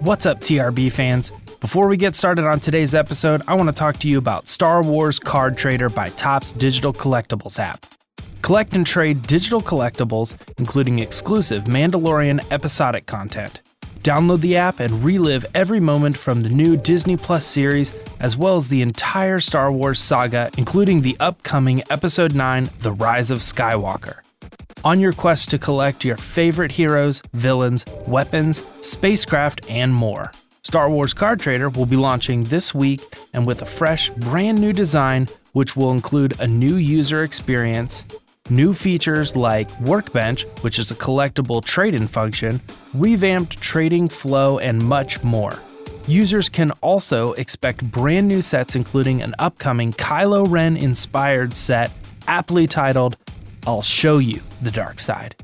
What's up, TRB fans? Before we get started on today's episode, I want to talk to you about Star Wars Card Trader by Topps Digital Collectibles app. Collect and trade digital collectibles, including exclusive Mandalorian episodic content. Download the app and relive every moment from the new Disney Plus series, as well as the entire Star Wars saga, including the upcoming Episode 9 The Rise of Skywalker. On your quest to collect your favorite heroes, villains, weapons, spacecraft, and more. Star Wars Card Trader will be launching this week and with a fresh, brand new design, which will include a new user experience, New features like Workbench, which is a collectible trade in function, revamped trading flow, and much more. Users can also expect brand new sets, including an upcoming Kylo Ren inspired set, aptly titled, I'll Show You the Dark Side.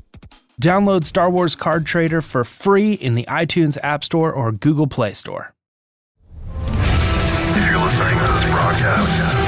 Download Star Wars Card Trader for free in the iTunes App Store or Google Play Store. You're listening to this broadcast,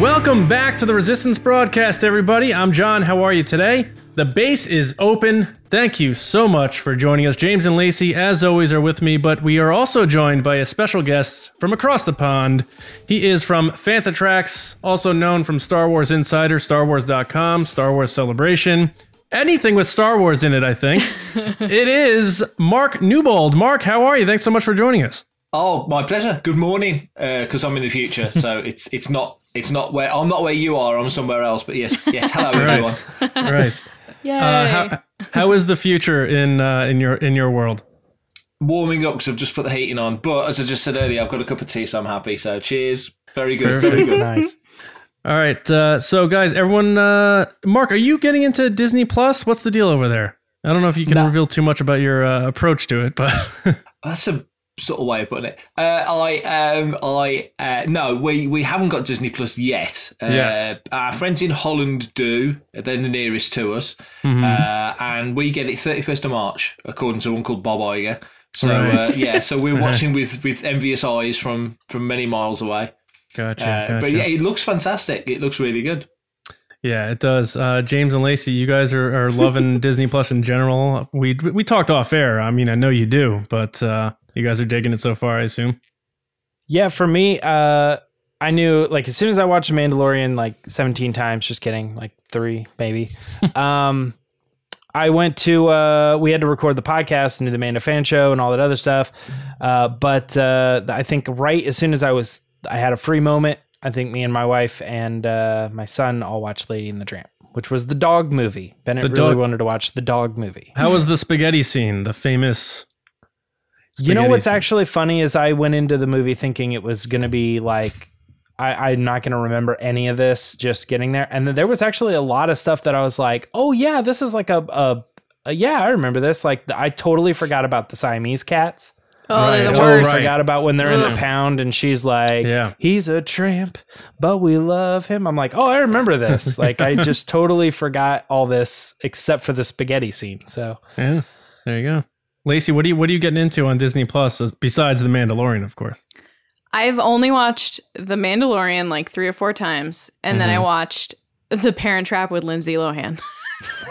Welcome back to the Resistance broadcast, everybody. I'm John. How are you today? The base is open. Thank you so much for joining us. James and Lacey, as always, are with me, but we are also joined by a special guest from across the pond. He is from Fantha Tracks, also known from Star Wars Insider, StarWars.com, Star Wars Celebration. Anything with Star Wars in it, I think. it is Mark Newbold. Mark, how are you? Thanks so much for joining us. Oh, my pleasure. Good morning, uh, because I'm in the future, so it's it's not it's not where I'm not where you are. I'm somewhere else. But yes, yes. Hello, everyone. right. Yeah. Uh, how, how is the future in uh, in your in your world? Warming up because I've just put the heating on. But as I just said earlier, I've got a cup of tea, so I'm happy. So cheers. Very good. Very good. nice. All right. Uh, so, guys, everyone, uh, Mark, are you getting into Disney Plus? What's the deal over there? I don't know if you can No. reveal too much about your uh, approach to it, but That's a sort of way of putting it. Uh, I um I uh, no, we we haven't got Disney Plus yet. Uh, Yes. Our friends in Holland do. They're the nearest to us, Mm-hmm. uh, and we get it 31st of March, according to one called Bob Iger. So Right. uh, yeah, so we're watching with with envious eyes from from many miles away. gotcha. Uh, gotcha. But yeah, it looks fantastic. It looks really good. Yeah, it does. Uh, James and Lacey, you guys are, are loving Disney Plus in general. We we talked off air. I mean, I know you do, but uh, you guys are digging it so far, I assume. Yeah, for me, uh, I knew like as soon as I watched Mandalorian like 17 times, just kidding, like three maybe. um, I went to uh, we had to record the podcast and do the Manda fan show and all that other stuff. Uh, but uh, I think right as soon as I was, I had a free moment. I think me and my wife and uh, my son all watched Lady and the Tramp, which was the dog movie. Bennett The really dog- wanted to watch the dog movie. How was the spaghetti scene? The famous. You know what's scene? actually funny is I went into the movie thinking it was going to be like I, I'm not going to remember any of this just getting there, and then there was actually a lot of stuff that I was like, oh yeah, this is like a, a, a yeah, I remember this. Like I totally forgot about the Siamese cats. oh, they're right. the Oh, right. Forgot about when they're in the pound and she's like, Yeah. he's a tramp, but we love him. I'm like, oh, I remember this. like I just totally forgot all this except for the spaghetti scene. So Yeah, there you go. Lacey, what are you what are you getting into on Disney Plus besides The Mandalorian, of course? I've only watched The Mandalorian like three or four times, and then I mm-hmm. watched The Parent Trap with Lindsay Lohan.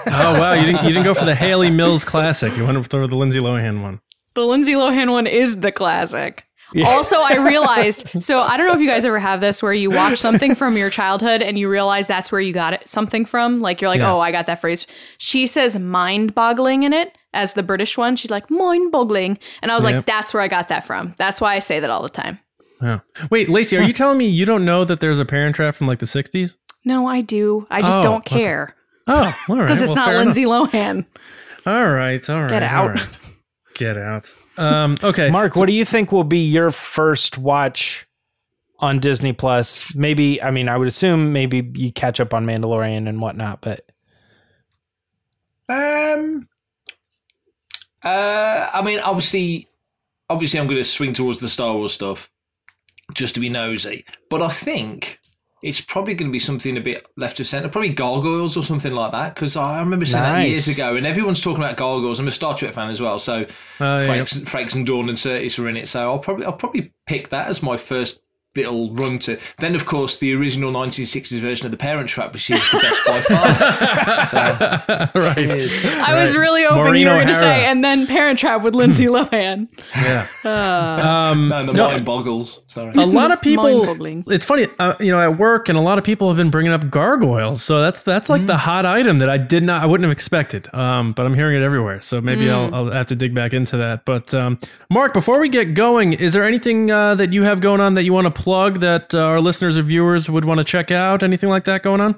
Oh wow, you didn't you didn't go for the Hayley Mills classic. You went for the Lindsay Lohan one. the Lindsay Lohan one is the classic. Also, I realized so I don't know if you guys ever have this where you watch something from your childhood and you realize that's where you got it something from. Like you're like, Yeah. oh, I got that phrase. She says mind boggling in it as the British one. She's like mind boggling. And I was Yep. like, that's where I got that from. That's why I say that all the time. Yeah. Wait, Lacey, are you telling me you don't know that there's a Parent Trap from like the '60s? No, I do. I just Oh, don't okay. care Oh, all right. because it's well, not fair enough. Lindsay Lohan. All right, all right. Get out. right. Get out. Um, okay, Mark, what do you think will be your first watch on Disney Plus? Maybe, I mean, I would assume maybe you catch up on Mandalorian and whatnot, but Um, uh, I mean, obviously, obviously, I'm going to swing towards the Star Wars stuff. just to be nosy. But I think it's probably going to be something a bit left of centre, probably gargoyles or something like that. Because I remember saying that years ago, and everyone's talking about gargoyles. I'm a Star Trek fan as well, so Oh, yeah. And Dawn and Curtis were in it. So I'll probably I'll probably pick that as my first little run to. Then of course the original 1960s version of the Parent Trap, which is the best by far. so, right. I was really hoping Maureen you were going to say, and then Parent Trap with Lindsay Lohan. Yeah. um, and the no, mind boggles. Sorry. a lot of people. Mind-boggling. It's funny, uh, you know, at work, and a lot of people have been bringing up gargoyles. So that's that's like the hot item that I did not, I wouldn't have expected. Um, but I'm hearing it everywhere. So maybe I'll, I'll have to dig back into that. But um, Mark, before we get going, is there anything uh, that you have going on that you want to plug that uh, our listeners or viewers would want to check out? Anything like that going on?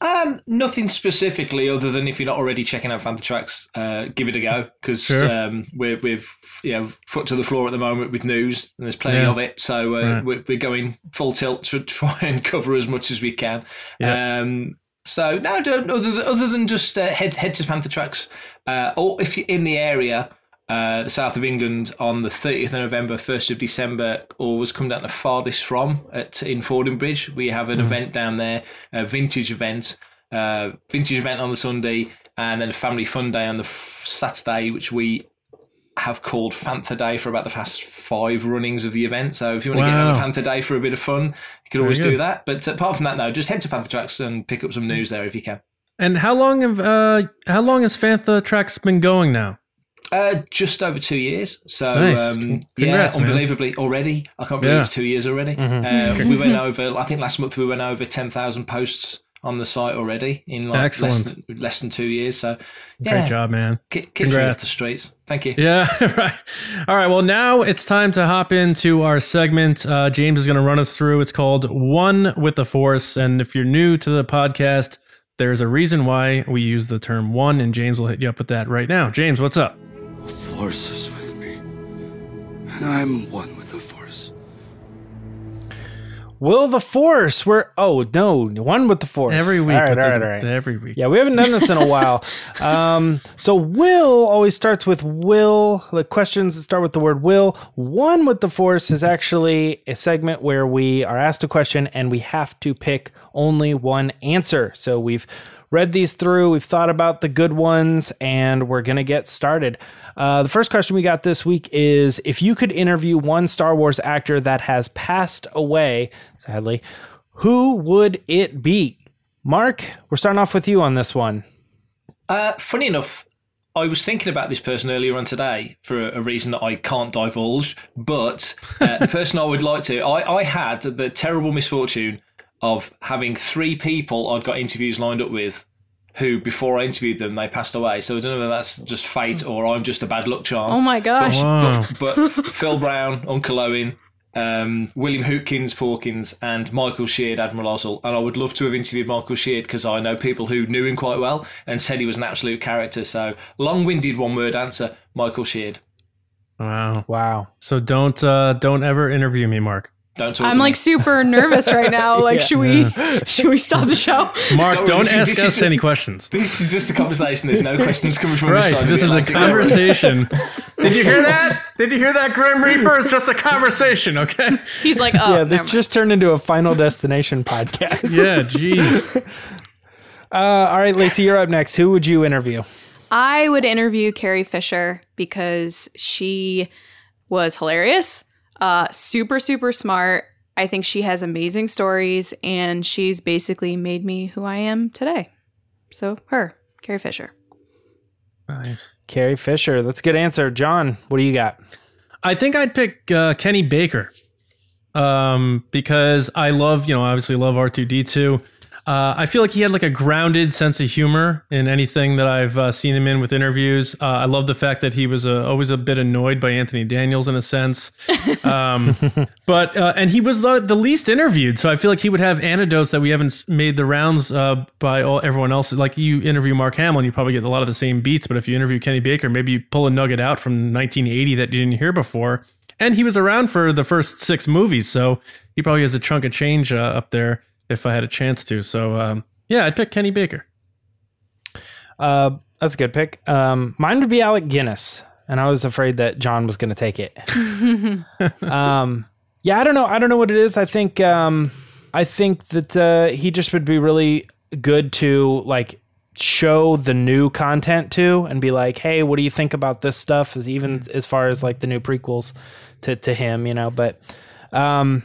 Um, nothing specifically, other than if you're not already checking out Fantha Tracks, uh, give it a go because Sure. um, we're we're you know foot to the floor at the moment with news, and there's plenty Yeah. of it. So uh, Right. we're, we're going full tilt to try and cover as much as we can. Yeah. Um, so no, don't other than, other than just uh, head head to Fantha Tracks, uh, or if you're in the area. Uh, the south of England on the 30th of November, 1st of December, always come down the farthest from at in Fordingbridge. We have an event down there, a vintage event, uh, vintage event on the Sunday, and then a family fun day on the f- Saturday, which we have called Fantha Day for about the past five runnings of the event. So if you want to get on a Wow. Fantha Day for a bit of fun, you can always do that. But apart from that, no, just head to Fantha Tracks and pick up some news there if you can. And how long have uh, how long has Fantha Tracks been going now? Uh, just over two years. So, Nice. um, Congrats, yeah, man. Mm-hmm. unbelievably already. I can't believe Yeah. it's two years already. Uh, we went over, I think last month we went over 10,000 posts on the site already in like less than, less than two years. So, Great job, man. Kick, kick me off Congrats. the streets. Thank you. Yeah, right. All right. Well, now it's time to hop into our segment. Uh, James is going to run us through. It's called One with the Force. And if you're new to the podcast, there's a reason why we use the term one, and James will hit you up with that right now. James, what's up? Force is with me, and I'm one with the Force. Will the Force? We're oh no, one with the Force Every week. All right, with all the- right, all right. Every week. Yeah, we haven't done this in a while. Um, so will always starts with will. The questions that start with the word will. One with the force is actually a segment where we are asked a question and we have to pick only one answer. So we've read these through, we've thought about the good ones, and we're gonna get started. Uh, the first question we got this week is: If you could interview one Star Wars actor that has passed away, sadly, who would it be? Mark, we're starting off with you on this one. Uh, funny enough, I was thinking about this person earlier on today for a, a reason that I can't divulge. But uh, the person I would like to, I, I had the terrible misfortune of having three people I'd got interviews lined up with who, before I interviewed them, they passed away. So I don't know whether that's just fate or I'm just a bad luck charm. Oh my gosh. Wow. But Phil Brown, Uncle Owen, um, William Hootkins Porkins, and Michael Sheard, Admiral Ozzel. And I would love to have interviewed Michael Sheard because I know people who knew him quite well and said he was an absolute character. So long winded one word answer Michael Sheard. Wow. Wow. So don't uh, don't ever interview me, Mark. Don't talk I'm to like me. super nervous right now. Like, should we should we stop the show? Mark, Don't- don't ask us just- any questions. This is just a conversation. There's no questions coming from this Right. side. of This is a Atlantic, don't conversation. Did you hear that? Did you hear that, Grim Reaper? It's just a conversation, okay? He's like, oh, Yeah, this just turned into a Final Destination podcast. Yeah, jeez. Uh, all right, Lacey, you're up next. Who would you interview? I would interview Carrie Fisher because she was hilarious, uh, super, super smart. I think she has amazing stories, and she's basically made me who I am today. So, her, Carrie Fisher. Nice. Carrie Fisher. That's a good answer. John, what do you got? I think I'd pick uh, Kenny Baker um, because I love, you know, obviously love R2D2. Uh, I feel like he had like a grounded sense of humor in anything that I've uh, seen him in with interviews. Uh, I love the fact that he was uh, always a bit annoyed by Anthony Daniels in a sense, um, but uh, and he was the, the least interviewed, so I feel like he would have anecdotes that we haven't made the rounds uh, by all everyone else. Like you interview Mark Hamill, you probably get a lot of the same beats, but if you interview Kenny Baker, maybe you pull a nugget out from 1980 that you didn't hear before. And he was around for the first six movies, so he probably has a chunk of change uh, up there if I had a chance to. So um, yeah, I'd pick Kenny Baker. Uh, that's a good pick. Um, mine would be Alec Guinness, and I was afraid that John was going to take it. um, Yeah, I don't know. I don't know what it is. I think um I think that uh he just would be really good to like show the new content to and be like, "Hey, what do you think about this stuff?" As even as far as like the new prequels to to him, you know, but um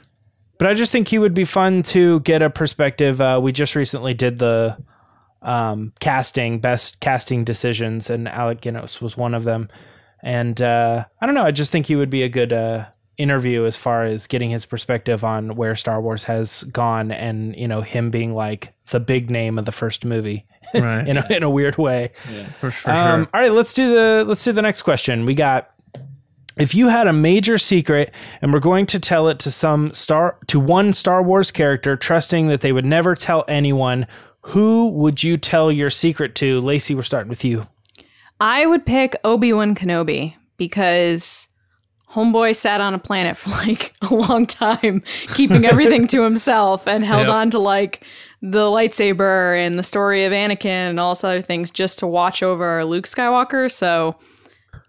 but I just think he would be fun to get a perspective. Uh we just recently did the um casting best casting decisions and Alec Guinness was one of them. And uh I don't know, I just think he would be a good uh interview as far as getting his perspective on where Star Wars has gone and you know him being like the big name of the first movie Right. in a, in a weird way. for, for Um, sure. all right, let's do the let's do the next question. We got if you had a major secret and we're going to tell it to some star to one Star Wars character, trusting that they would never tell anyone, who would you tell your secret to? Lacey, we're starting with you. I would pick Obi Wan Kenobi because Homeboy sat on a planet for like a long time, keeping everything to himself and held Yep. on to like the lightsaber and the story of Anakin and all this other things just to watch over Luke Skywalker. So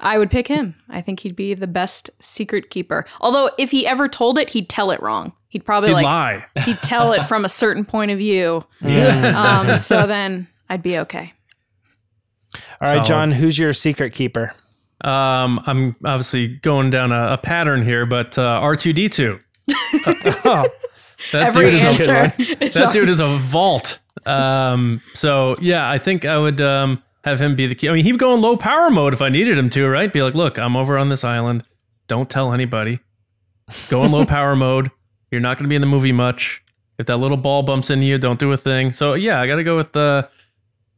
I would pick him. I think he'd be the best secret keeper. Although if he ever told it, he'd tell it wrong. He'd probably He'd like lie. he'd tell it from a certain point of view. Yeah. Um, so then I'd be okay. All right, Solid. John, who's your secret keeper? Um, I'm obviously going down a, a pattern here, but uh, R2D2. Oh, That Every dude is a answer is that on- dude is a vault. Um, so yeah, I think I would um have him be the key. I mean, he'd go in low power mode if I needed him to, right? Be like, look, I'm over on this island. Don't tell anybody. Go in low power mode. You're not going to be in the movie much. If that little ball bumps into you, don't do a thing. So yeah, I got to go with the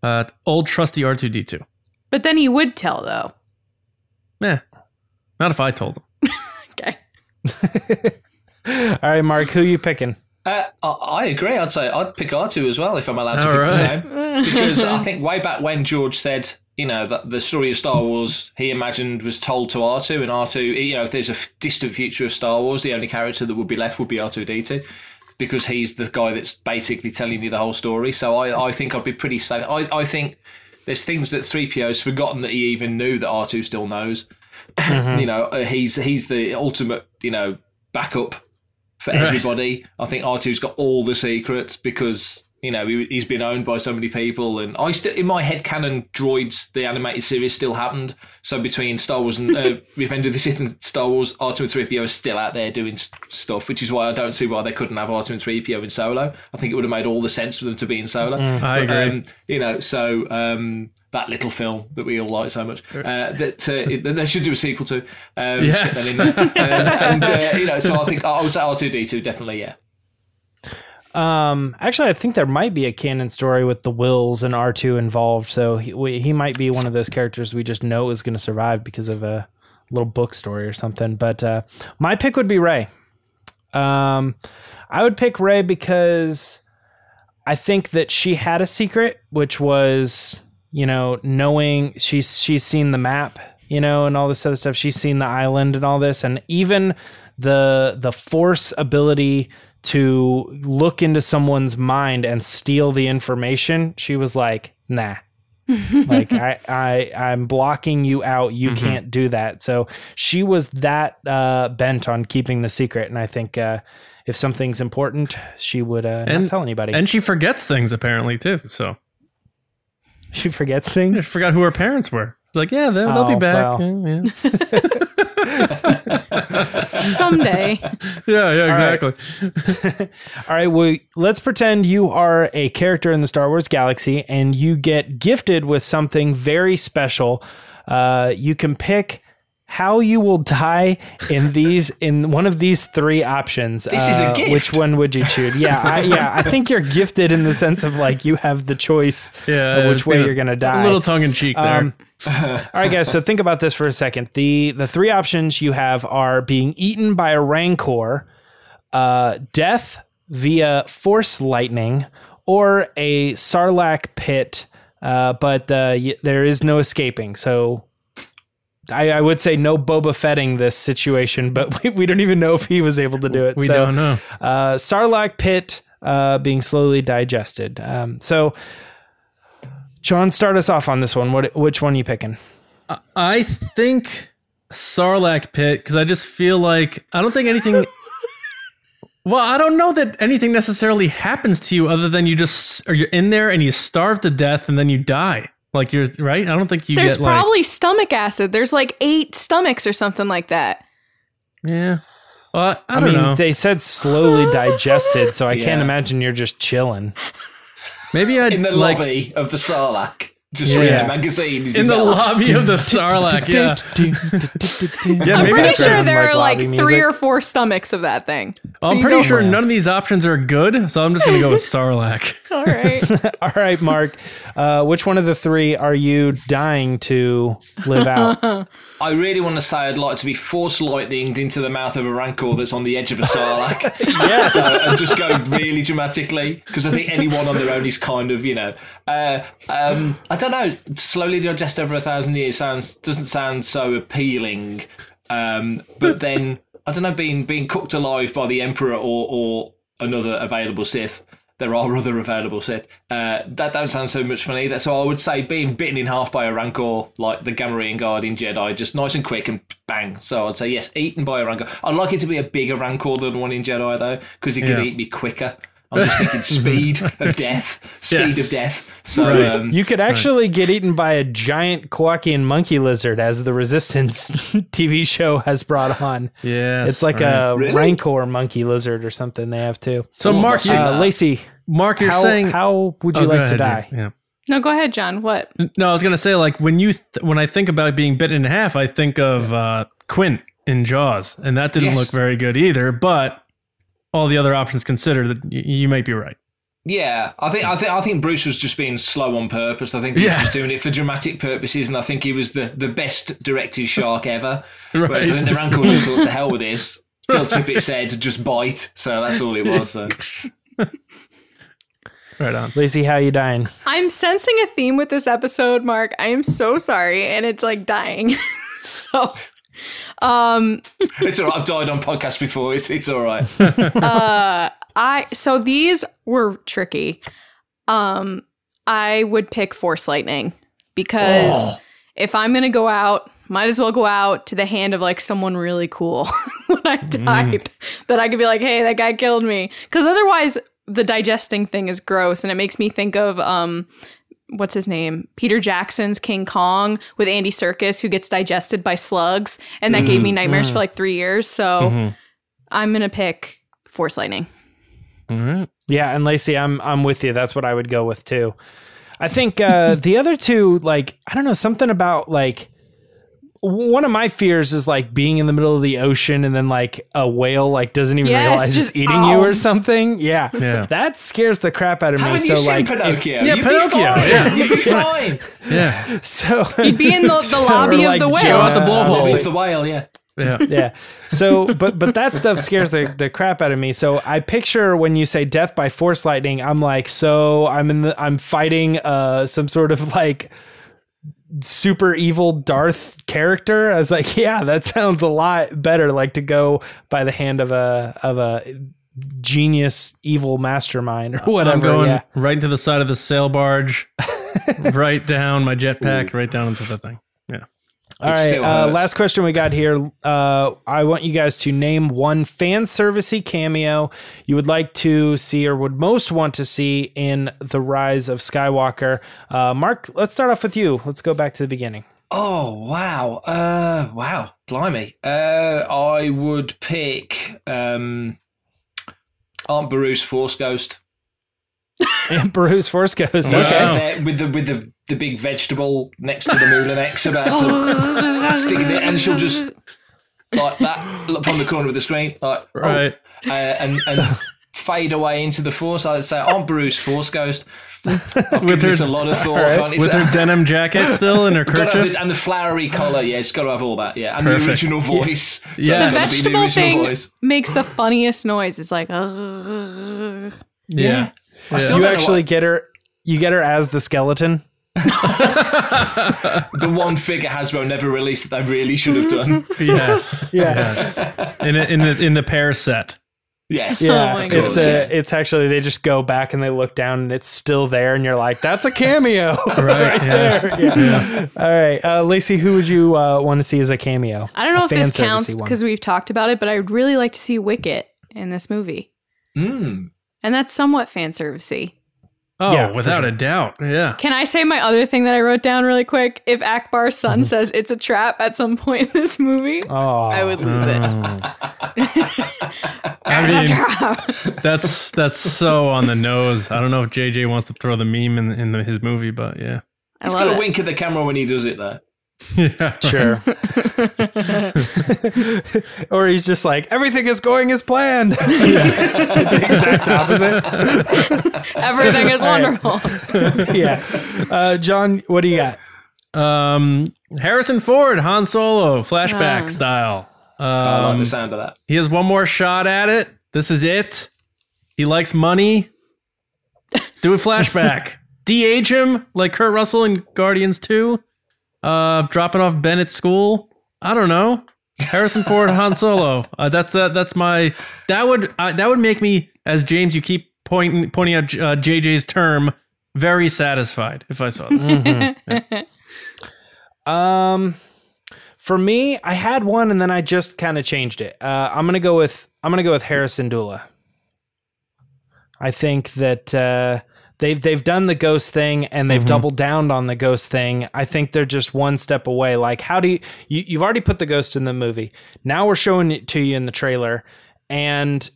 uh, old trusty R2D2. But then he would tell though. Eh, not if I told him. Okay. all right, Mark, who you picking? Uh, I, I agree. I'd say I'd pick R2 as well if I'm allowed to All pick right. the same. Because I think way back when George said, you know, that the story of Star Wars he imagined was told to R2, and R2, you know, if there's a distant future of Star Wars, the only character that would be left would be R2D2. Because he's the guy that's basically telling you the whole story. So I, I think I'd be pretty safe. I, I think there's things that 3PO's forgotten that he even knew that R2 still knows. you know, uh, he's he's the ultimate, you know, backup for Right. everybody. I think R2's got all the secrets because you know he, he's been owned by so many people, and I still in my head canon, droids the animated series still happened. So between Star Wars and uh, Revenge of the Sith and Star Wars, R2 and 3PO are still out there doing stuff, which is why I don't see why they couldn't have R2 and 3PO in Solo. I think it would have made all the sense for them to be in Solo. I But, agree. um, you know, so um, that little film that we all like so much uh, that uh, it- that they should do a sequel to. Um, Yes. in. Um, and uh, you know, so I think I would say R two D two definitely, yeah. Um, actually, I think there might be a canon story with the Whills and R two involved. So he we, he might be one of those characters we just know is going to survive because of a little book story or something. But uh, my pick would be Rey. Um, I would pick Rey because I think that she had a secret, which was you know knowing she's she's seen the map, you know, and all this other stuff. She's seen the island and all this, and even the the force ability to look into someone's mind and steal the information. She was like, nah. like I, I I'm blocking you out. You can't do that. So she was that uh, bent on keeping the secret, and I think uh, if something's important, she would uh, And- not tell anybody. And she forgets things apparently too. So she forgets I things. forgot who her parents were. It's like, yeah, they'll, they'll be Oh, back. well. Yeah, yeah. Someday. yeah, yeah, right. exactly. All right, well, let's pretend you are a character in the Star Wars galaxy and you get gifted with something very special. Uh, you can pick how you will die in these in one of these three options. This is a Uh, gift. Which one would you choose? Yeah, I, yeah. I think you're gifted in the sense of like you have the choice Yeah, of which way a- you're gonna die. A little tongue in cheek there. Um, all right, guys. So think about this for a second. the The three options you have are being eaten by a rancor, uh, death via force lightning, or a sarlacc pit. Uh, but uh, y- there is no escaping. So. I, I would say no Boba Fetting this situation, but we, we don't even know if he was able to do it. we So, don't know. uh, Sarlacc pit uh, being slowly digested. Um, so, John, start us off on this one. What which one are you picking? I think Sarlacc pit because I just feel like I don't think anything Well, I don't know that anything necessarily happens to you other than you just or you're in there and you starve to death and then you die. Like you're right. I don't think you There's get like probably stomach acid. There's like eight stomachs or something like that. yeah. Well, I, I, don't mean, know. they said slowly digested, so I can't imagine you're just chilling. Maybe I'd In the like lobby of the Sarlacc, just Yeah. reading a magazine. in the get lobby of the Sarlacc. Yeah. Yeah, I'm pretty sure there are like lobby three or four stomachs of that thing. So I'm pretty sure none of these options are good, so I'm just gonna go with Sarlacc. All right. All right, Mark. Uh, which one of the three are you dying to live out? I really want to say I'd like to be force lightninged into the mouth of a rancor that's on the edge of a sarlacc. yes. So, and just go really dramatically because I think anyone on their own is kind of, you know, uh, um, I don't know. Slowly digest over a thousand years sounds doesn't sound so appealing. Um, but then I don't know, being being cooked alive by the emperor or or another available Sith. There are other available Sith. Uh, that don't sound so much fun either. So I would say being bitten in half by a Rancor, like the Gamorrean Guard in Jedi, just nice and quick and bang. So I'd say yes, eaten by a Rancor. I'd like it to be a bigger Rancor than one in Jedi though, because he could Yeah. eat me quicker. I'm just thinking speed of death, speed Yes. of death. So Right. um, You could actually get eaten by a giant Kowakian monkey lizard, as the Resistance TV show has brought on. Yeah, It's like right. a Really? Rancor monkey lizard or something they have too. So Mark, you, Uh, Lacey, Mark, you're how, saying how would you Oh, like to ahead, die? Yeah. no, go ahead, John. What? No, I was gonna say like when you th- when I think about being bitten in half, I think of uh, Quint in Jaws, and that didn't Yes. look very good either. But all the other options considered, that y- you might be right. Yeah, I think I think I think Bruce was just being slow on purpose. I think he Yeah. was just doing it for dramatic purposes, and I think he was the, the best directed shark ever. Right. Whereas I think the Rancor just thought to hell with this. Phil Tippett said just bite, so that's all it was. So. Right on. Lacey, how you dying? I'm sensing a theme with this episode, Mark. I am so sorry, and it's like dying. so, um, It's all right. I've died on podcasts before. It's it's all right. uh, I so these were tricky. Um, I would pick Force Lightning because Oh. if I'm gonna go out, might as well go out to the hand of like someone really cool when I Mm. died that I could be like, hey, that guy killed me. Because otherwise, the digesting thing is gross, and it makes me think of um. What's his name? Peter Jackson's King Kong with Andy Serkis, who gets digested by slugs, and that gave me nightmares for like three years. So Mhm. I'm gonna pick Force Lightning. Yeah, and Lacey, I'm I'm with you. That's what I would go with too. I think uh, the other two, like I don't know, something about like one of my fears is like being in the middle of the ocean and then like a whale like doesn't even Yes, realize just- it's eating you oh. or something. Yeah, Yeah. that scares the crap out of me. So you seen like, if- Yeah, You'd Pinocchio, Be fine. yeah. You'd be fine. Yeah. so He'd be in the, the lobby Or of the like whale. Go out the Jonah, blowhole. obviously. The whale, yeah. Yeah. yeah. So, but but that stuff scares the, the crap out of me. So I picture when you say death by force lightning, I'm like, so I'm in the I'm fighting uh some sort of like super evil Darth character. I was like, yeah, that sounds a lot better. Like to go by the hand of a of a genius evil mastermind or whatever. I'm going yeah. right into the side of the sail barge, right down my jetpack, right down into the thing. Yeah. All right. Uh, last question we got here. Uh, I want you guys to name one fan servicey cameo you would like to see or would most want to see in the Rise of Skywalker. Uh, Mark, let's start off with you. Let's go back to the beginning. Oh wow! Uh, wow, blimey! Uh, I would pick um, Aunt Beru's Force Ghost. And Beru's Force goes. Wow. Okay. With the with the, the big vegetable next to the Moulinex about to stick it and she'll just like that look from the corner of the screen, like oh, Right. uh, and and fade away into the Force. I'd say Aunt Beru's Force Ghost. I've given With her- this a lot of thought. Alright. can't? With her denim jacket still and her kerchief. the, and the flowery collar, yeah, it's got to have all that, yeah, and Perfect. the original voice. So Yes. it's gotta be the Vegetable original thing voice. makes the funniest noise. It's like, "Ugh." Yeah. I still You actually get her. You get her as the skeleton. the one figure Hasbro never released that I really should have done. Yes. Yeah. Yes. In, a, in the in the pair set. Yes. Yeah, Oh my it's gosh. uh, it's actually they just go back and they look down and it's still there and you're like that's a cameo Right. yeah. there. Yeah. All right, uh, Lacey, who would you uh, want to see as a cameo? I don't know A if this fan counts because we've talked about it, but I would really like to see Wicket. in this movie. Mm. And that's somewhat fan servicey. Oh, Yeah, without sure. a doubt. Yeah. Can I say my other thing that I wrote down really quick? If Ackbar's Mm-hmm. son says it's a trap at some point in this movie, Oh, I would lose it. I It's a mean, trap. that's that's so on the nose. I don't know if JJ wants to throw the meme in in the, his movie, but yeah. I He's love got a wink at the camera when he does it there. Yeah. Sure. or he's just like, everything is going as planned. it's the exact opposite. Everything is All right. wonderful. yeah. Uh, John, what do you got? Um, Harrison Ford, Han Solo, flashback Ah. style. I like Um, the sound of that. he has one more shot at it. This is it. He likes money. Do a flashback. De-age him like Kurt Russell in Guardians 2. Uh, dropping off Ben at school. I don't know. Harrison Ford, Han Solo. Uh, that's uh, that's my. That would uh, that would make me, as James, you keep pointing pointing out uh, JJ's term, very satisfied if I saw that. Um, for me, I had one and then I just kind of changed it. Uh, I'm gonna go with I'm gonna go with Hera Syndulla. I think that uh, they've they've done the ghost thing and they've doubled down on the ghost thing. I think they're just one step away. Like, how do you, you you've already put the ghost in the movie? Now we're showing it to you in the trailer, and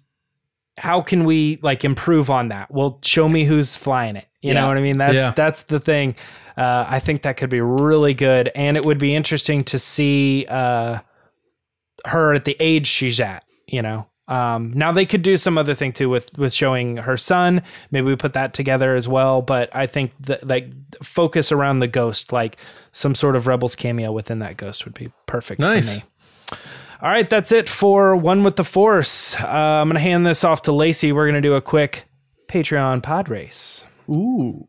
how can we like improve on that? Well, show me who's flying it. You know what I mean? That's Yeah. that's the thing. Uh, I think that could be really good, and it would be interesting to see uh, her at the age she's at. You know, um, now they could do some other thing too with with showing her son. Maybe we put that together as well. But I think that like focus around the ghost, like some sort of rebels cameo within that ghost would be perfect Nice. for me. All right, that's it for one with the force. Uh, I'm gonna hand this off to Lacey. We're gonna do a quick Patreon pod race. Ooh.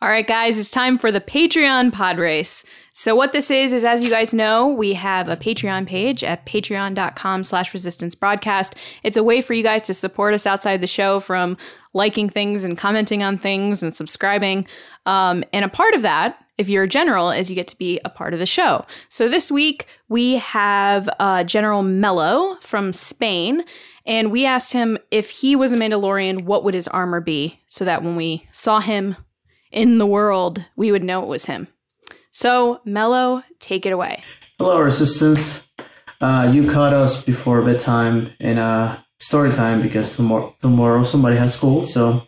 All right, guys, it's time for the Patreon pod race. So what this is is, as you guys know, we have a Patreon page at patreon.com slash resistance broadcast. It's a way for you guys to support us outside the show from liking things and commenting on things and subscribing. Um, and a part of that, if you're a general, is you get to be a part of the show. So this week we have uh, General Mello from Spain, and we asked him if he was a Mandalorian, what would his armor be, so that when we saw him in the world, we would know it was him. So, Mello, take it away. Hello, Resistance. Uh, you caught us before bedtime in uh, story time because tomorrow, tomorrow somebody has school, so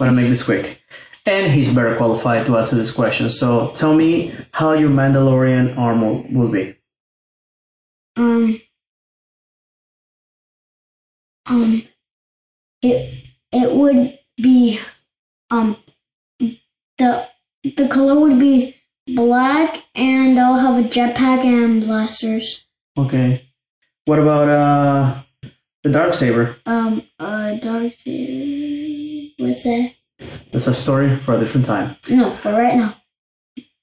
I'm gonna make this quick. And he's better qualified to answer this question. So tell me how your Mandalorian armor will be. Um, um, it it would be um the the color would be black, and I'll have a jetpack and blasters. Okay. What about uh the dark saber? Um, uh, dark saber. What's that? That's a story for a different time. No, for right now.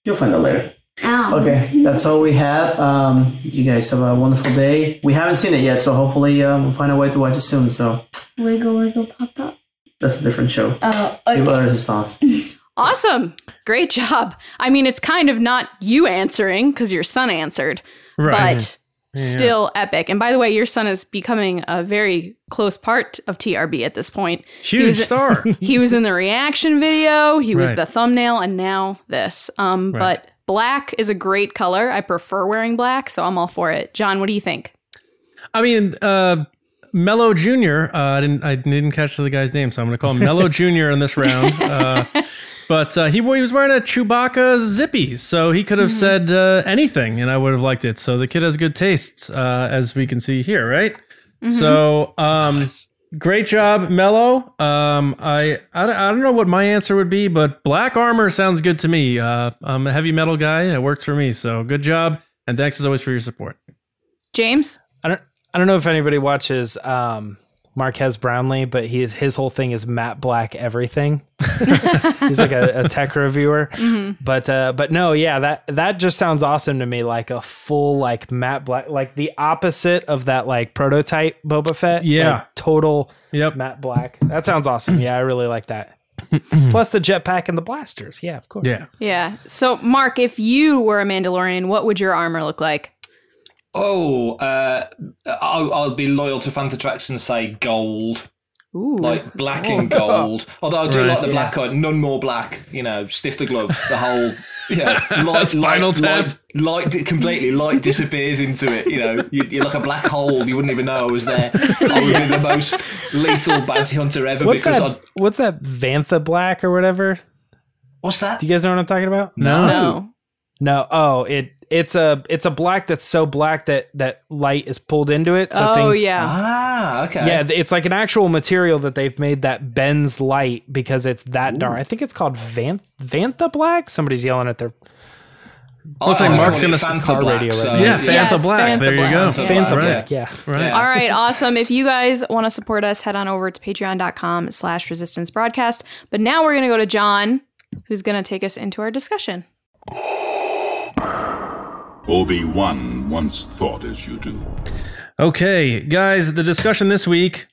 You'll find out later. Ow. Okay, that's all we have. Um, you guys have a wonderful day. We haven't seen it yet, so hopefully uh, we'll find a way to watch it soon. So Wiggle, wiggle, pop, pop. that's a different show. Oh, la okay. Resistance. Awesome. Great job. I mean, it's kind of not you answering because your son answered, Right. but still epic. And by the way, your son is becoming a very close part of TRB at this point. He Huge was- star. He was in the reaction video, he was Right. the thumbnail, and now this. Um, Right. But black is a great color. I prefer wearing black, so I'm all for it. John, what do you think? I mean, uh, Mello Jr. Uh, I didn't I didn't catch the guy's name, so I'm going to call him Mello Jr. in this round. Uh, but uh, he, he was wearing a Chewbacca zippy, so he could have said uh, anything, and I would have liked it. So the kid has good tastes, uh, as we can see here, right? So, um, great job, Mello. Um, I, I don't- I don't know what my answer would be, but black armor sounds good to me. Uh, I'm a heavy metal guy; it works for me. So good job, and thanks as always for your support. James? I don't I don't know if anybody watches um Marques Brownlee, but he his whole thing is matte black everything. He's like a, a tech reviewer. But uh but no, yeah, that that just sounds awesome to me. Like a full like matte black like the opposite of that like prototype Boba Fett. Yeah. Like, total Yep. matte black. That sounds awesome. Yeah, I really like that. Plus the jetpack and the blasters. Yeah, of course. Yeah. Yeah. So, Mark, if you were a Mandalorian, what would your armor look like? Oh, uh, I'll, I'll be loyal to Fantha Tracks and say gold, Ooh. like black and gold. Although I do Right. like the black card, none more black. You know, stiff the glove, the whole. Yeah, light, Spinal light, Tap. light, light, completely light disappears into it. You know, you, you're like a black hole. You wouldn't even know I was there. I would be the most lethal bounty hunter ever What's because that? I'd. What's that? Vantablack or whatever? What's that? Do you guys know what I'm talking about? No. no. No. Oh, it it's a it's a black that's so black that that light is pulled into it. So oh things, yeah. Ah, okay. Yeah, it's like an actual material that they've made that bends light because it's that dark. I think it's called Van Vantablack. Somebody's yelling at their Looks like I- I Mark's in it the Fantha car Black, radio right so- now. Yeah, Yeah, Fantha Black. Fantha there you go. Fantha Vantha right. Black. Yeah. Right. All right, awesome. If you guys want to support us, head on over to patreon.com slash resistance broadcast. But now we're going to go to John, who's going to take us into our discussion. Obi-Wan once thought as you do. Okay, guys, the discussion this week.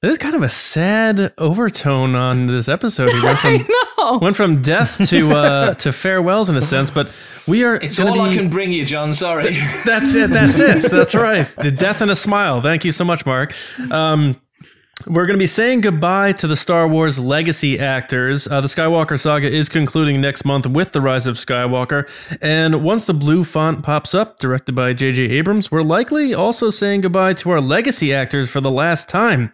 There's kind of a sad overtone on this episode. We went from No. went from death to uh, to farewells in a sense, but we are. It's gonna all I can bring you, John. Sorry. That's it. That's it. That's right. The death and a smile. Thank you so much, Mark. Um, we're going to be saying goodbye to the Star Wars legacy actors. Uh, the Skywalker saga is concluding next month with The Rise of Skywalker. And once the blue font pops up, directed by J.J. Abrams, we're likely also saying goodbye to our legacy actors for the last time.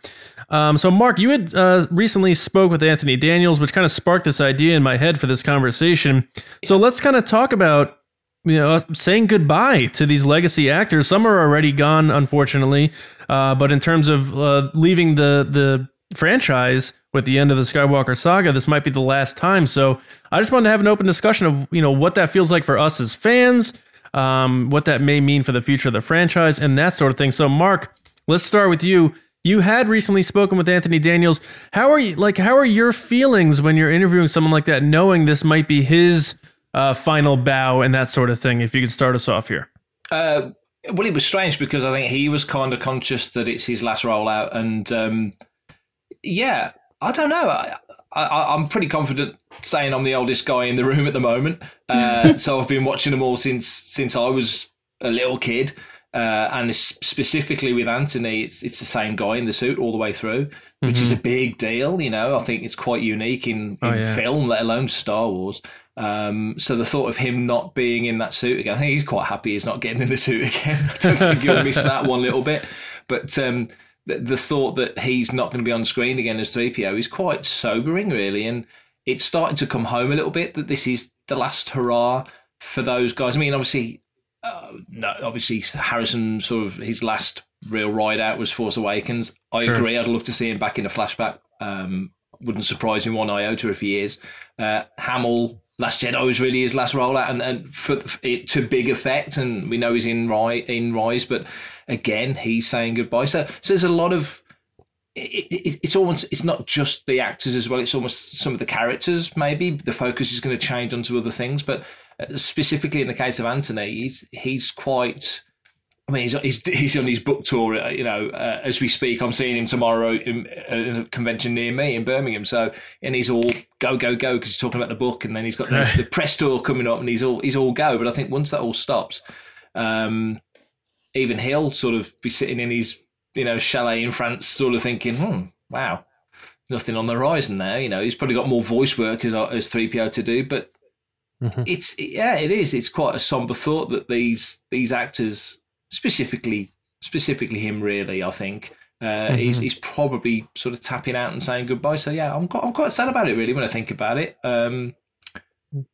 Um, so, Mark, you had uh, recently spoke with Anthony Daniels, which kind of sparked this idea in my head for this conversation. So let's kind of talk about you know, saying goodbye to these legacy actors. Some are already gone, unfortunately. Uh, but in terms of uh, leaving the the franchise with the end of the Skywalker saga, this might be the last time. So I just wanted to have an open discussion of you know what that feels like for us as fans, um, what that may mean for the future of the franchise, and that sort of thing. So, Mark, let's start with you. You had recently spoken with Anthony Daniels. How are you? Like, how are your feelings when you're interviewing someone like that, knowing this might be his uh, final bow and that sort of thing? If you could start us off here. Uh, well, it was strange because I think he was kind of conscious that it's his last rollout, and um, yeah, I don't know. I, I, I'm pretty confident saying I'm the oldest guy in the room at the moment. Uh, so I've been watching them all since since I was a little kid, uh, and specifically with Anthony, it's it's the same guy in the suit all the way through, which is a big deal. You know, I think it's quite unique in, in Oh, yeah. film, let alone Star Wars. Um, so the thought of him not being in that suit again, I think he's quite happy he's not getting in the suit again. I don't think he'll miss that one little bit. But um, the, the thought that he's not going to be on screen again as 3PO is quite sobering, really. And it's starting to come home a little bit that this is the last hurrah for those guys. I mean, obviously, uh, no, obviously Harrison sort of his last real ride out was Force Awakens. I Sure. agree. I'd love to see him back in a flashback. Um, wouldn't surprise me one iota if he is. Uh, Hamill, Last Jedi was really his last rollout, and, and for it to big effect. And we know he's in Rise, in Rise, but again, he's saying goodbye. So, so there's a lot of. It, it, it's almost it's not just the actors as well. It's almost some of the characters. Maybe the focus is going to change onto other things, but uh, specifically in the case of Anthony, he's he's quite. I mean, he's he's, he's on his book tour. uh, You know, uh, as we speak, I'm seeing him tomorrow in, uh, in a convention near me in Birmingham. So, and he's all go go go because he's talking about the book, and then he's got the, the press tour coming up, and he's all he's all go. But I think once that all stops, um, even he'll sort of be sitting in his you know chalet in France, sort of thinking, hmm, wow, nothing on the horizon there. You know, he's probably got more voice work as as three PO to do, but it's yeah, it is. It's quite a somber thought that these these actors, specifically specifically him, really, I think. Uh, he's, he's probably sort of tapping out and saying goodbye. So yeah, I'm quite, I'm quite sad about it really when I think about it. Um,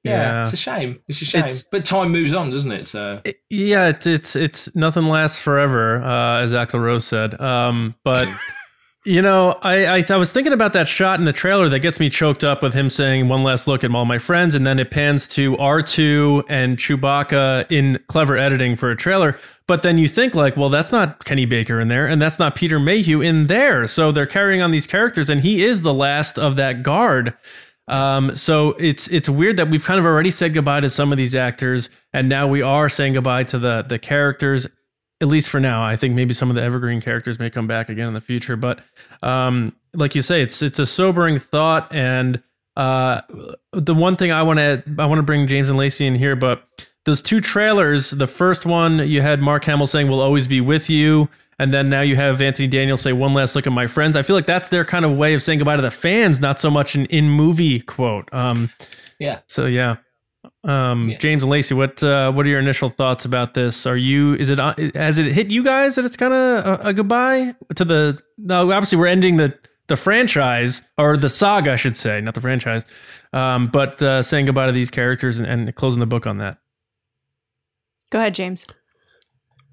yeah, Yeah. it's a shame. It's a shame, It's- but time moves on, doesn't it? So It- yeah, it's it's it's nothing lasts forever, uh, as Axl Rose said. Um, but you know, I, I I was thinking about that shot in the trailer that gets me choked up with him saying one last look at all my friends, and then it pans to R two and Chewbacca in clever editing for a trailer. But then you think like, well, that's not Kenny Baker in there, and that's not Peter Mayhew in there. So they're carrying on these characters, and he is the last of that guard. Um, so it's it's weird that we've kind of already said goodbye to some of these actors, and now we are saying goodbye to the the characters, at least for now. I think maybe some of the evergreen characters may come back again in the future, but um, like you say, it's it's a sobering thought. And uh, the one thing I want to I want to bring James and Lacey in here, but those two trailers. The first one you had Mark Hamill saying "We'll always be with you," and then now you have Anthony Daniels say "One last look at my friends." I feel like that's their kind of way of saying goodbye to the fans, not so much an in movie quote. Um, Yeah. so yeah. Um, James and Lacey, what uh, what are your initial thoughts about this? Are you is it uh, has it hit you guys that it's kind of a, a goodbye to the? No, obviously we're ending the the franchise or the saga, I should say, not the franchise. Um, but uh, saying goodbye to these characters and, and closing the book on that. Go ahead, James.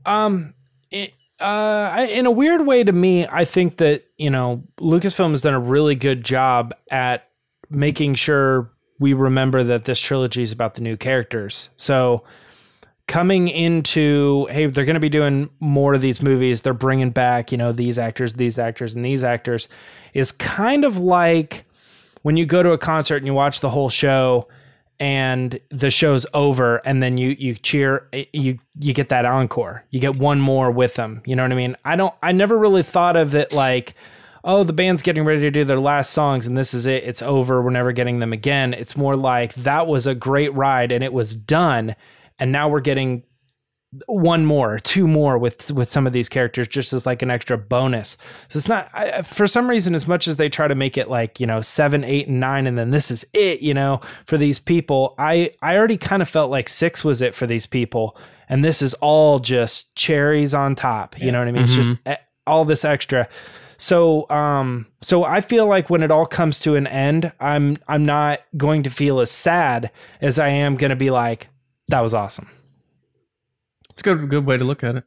Um, it, uh, I- in a weird way, to me, I think that you know Lucasfilm has done a really good job at making sure we remember that this trilogy is about the new characters. So coming into hey, they're going to be doing more of these movies. They're bringing back you know these actors, these actors, and these actors is kind of like when you go to a concert and you watch the whole show and the show's over and then you you cheer eh, you you get that encore you get one more with them you know what i mean i don't i never really thought of it like oh the band's getting ready to do their last songs and this is it it's over we're never getting them again it's more like that was a great ride and it was done and now we're getting one more, two more with with some of these characters, just as like an extra bonus. So it's not I, for some reason as much as they try to make it like you know seven, eight, and nine, and then this is it. You know, for these people, I I already kind of felt like six was it for these people, and this is all just cherries on top. You know what I mean? It's just eh, all this extra. So um so I feel like when it all comes to an end, I'm I'm not going to feel as sad as I am going to be like that was awesome. It's a good good way to look at it.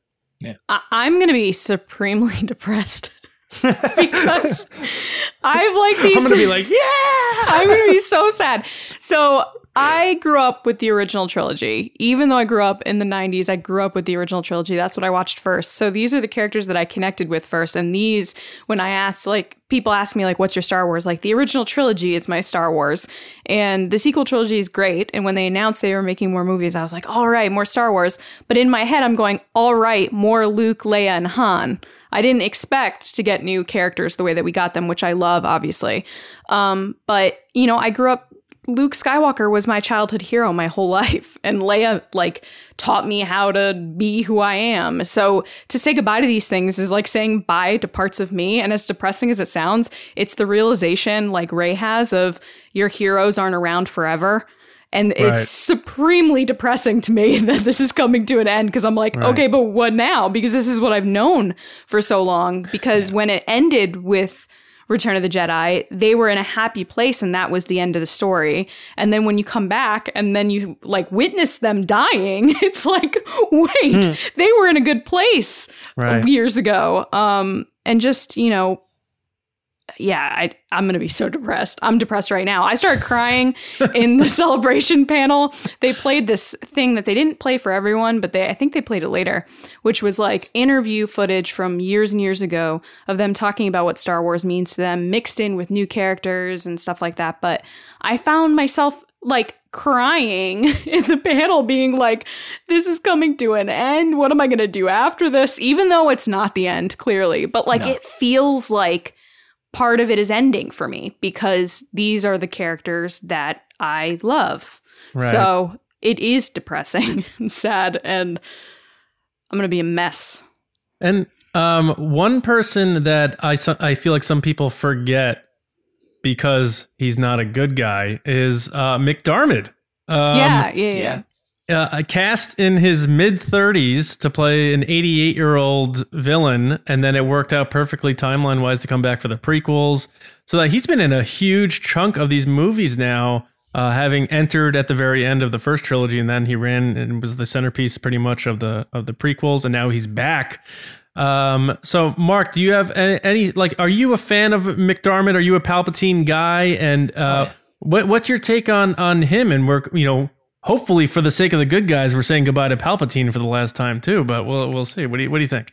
I- I'm going to be supremely depressed because I've like these. I'm to be like, yeah. I'm to be so sad. So I grew up with the original trilogy. Even though I grew up in the 90s, I grew up with the original trilogy. That's what I watched first. So these are the characters that I connected with first. And these, when I asked, like, people ask me, like, what's your Star Wars? Like, the original trilogy is my Star Wars. And the sequel trilogy is great. And when they announced they were making more movies, I was like, all right, more Star Wars. But in my head, I'm going, all right, more Luke, Leia, and Han. I didn't expect to get new characters the way that we got them, which I love, obviously. Um, but you know, I grew up. Luke Skywalker was my childhood hero my whole life, and Leia like taught me how to be who I am. So to say goodbye to these things is like saying bye to parts of me. And as depressing as it sounds, it's the realization like Rey has of your heroes aren't around forever. And Right. it's supremely depressing to me that this is coming to an end because I'm like, okay, but what now? Because this is what I've known for so long. Because when it ended with Return of the Jedi, they were in a happy place and that was the end of the story. And then when you come back and then you like witness them dying, it's like, wait, they were in a good place Right. years ago. Um, and just, you know, yeah, I, I'm going to be so depressed. I'm depressed right now. I started crying in the celebration panel. They played this thing that they didn't play for everyone, but they I think they played it later, which was like interview footage from years and years ago of them talking about what Star Wars means to them, mixed in with new characters and stuff like that. But I found myself like crying in the panel being like this is coming to an end what am i going to do after this even though it's not the end clearly but like it feels like part of it is ending for me because these are the characters that I love. Right. So it is depressing and sad, and I'm going to be a mess. And um, one person that I I feel like some people forget because he's not a good guy is uh, McDiarmid. Um, yeah, yeah, yeah. Yeah. uh, cast in his mid 30s to play an 88 year old villain, and then it worked out perfectly timeline wise to come back for the prequels. So that he's been in a huge chunk of these movies now, uh, having entered at the very end of the first trilogy, and then he ran and was the centerpiece pretty much of the of the prequels, and now he's back. Um, so Mark, do you have any, any like? Are you a fan of McDiarmid? Are you a Palpatine guy? And uh, what what's your take on on him? And we're you know hopefully for the sake of the good guys, we're saying goodbye to Palpatine for the last time too. But we'll we'll see. What do you what do you think?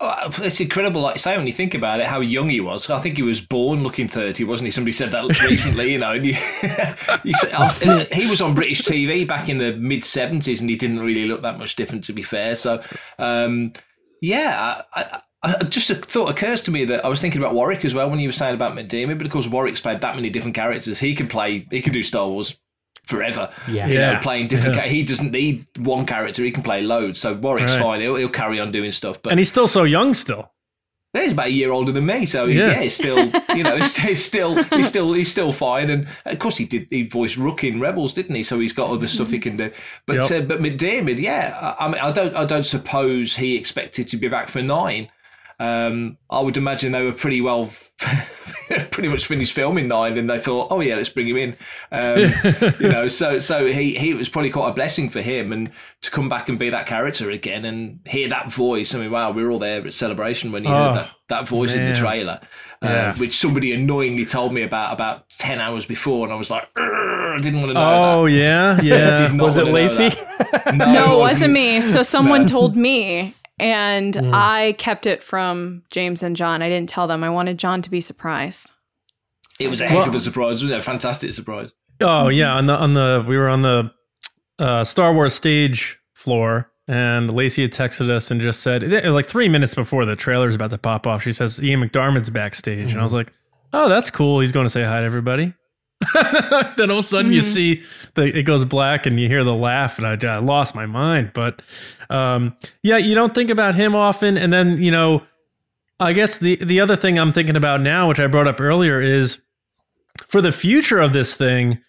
Oh, It's incredible, like you say, when you think about it, how young he was. I think he was born looking 30, wasn't he? Somebody said that recently, you know. And you, you said, and he was on British TV back in the mid 70s and he didn't really look that much different, to be fair. So, um, yeah, I, I, I just a thought occurs to me that I was thinking about Warwick as well when you were saying about McDiarmid, but of course, Warwick's played that many different characters. He can play, he can do Star Wars forever. Yeah. you Yeah. know, playing different. Yeah. cha- He doesn't need one character; he can play loads. So Warwick's Right. fine; he'll, he'll carry on doing stuff. But And he's still so young still. he's about a year older than me, so he's, Yeah. yeah. he's still, you know, he's, he's still, he's still, he's still fine. And of course, he did. He voiced Rukh in Rebels, didn't he? So he's got other stuff he can do. But Yep. uh, but McDiarmid, yeah, I, I mean, I don't, I don't suppose he expected to be back for nine. Um, I would imagine they were pretty well, pretty much finished filming nine, and they thought, oh yeah, let's bring him in. Um, you know, so so he he was probably quite a blessing for him, and to come back and be that character again and hear that voice. I mean, wow, we were all there at celebration when you Oh, heard that that voice in the trailer, uh, which somebody annoyingly told me about about ten hours before, and I was like, I didn't want to know. Oh that. yeah, yeah. Was it wanna Lacey? that. No, it wasn't me. So someone No. told me, and Mm. I kept it from James and John. I didn't tell them. I wanted John to be surprised. It was a heck Well- of a surprise, wasn't it? A fantastic surprise. Oh yeah, on the on the we were on the uh, Star Wars stage floor, and Lacey had texted us and just said eh, like three minutes before the trailer's about to pop off. She says Ian McDiarmid's backstage, and I was like, oh, that's cool. He's going to say hi to everybody. then all of a sudden you see the it goes black and you hear the laugh and I, I lost my mind. But um, yeah, you don't think about him often, and then you know, I guess the the other thing I'm thinking about now, which I brought up earlier, is for the future of this thing,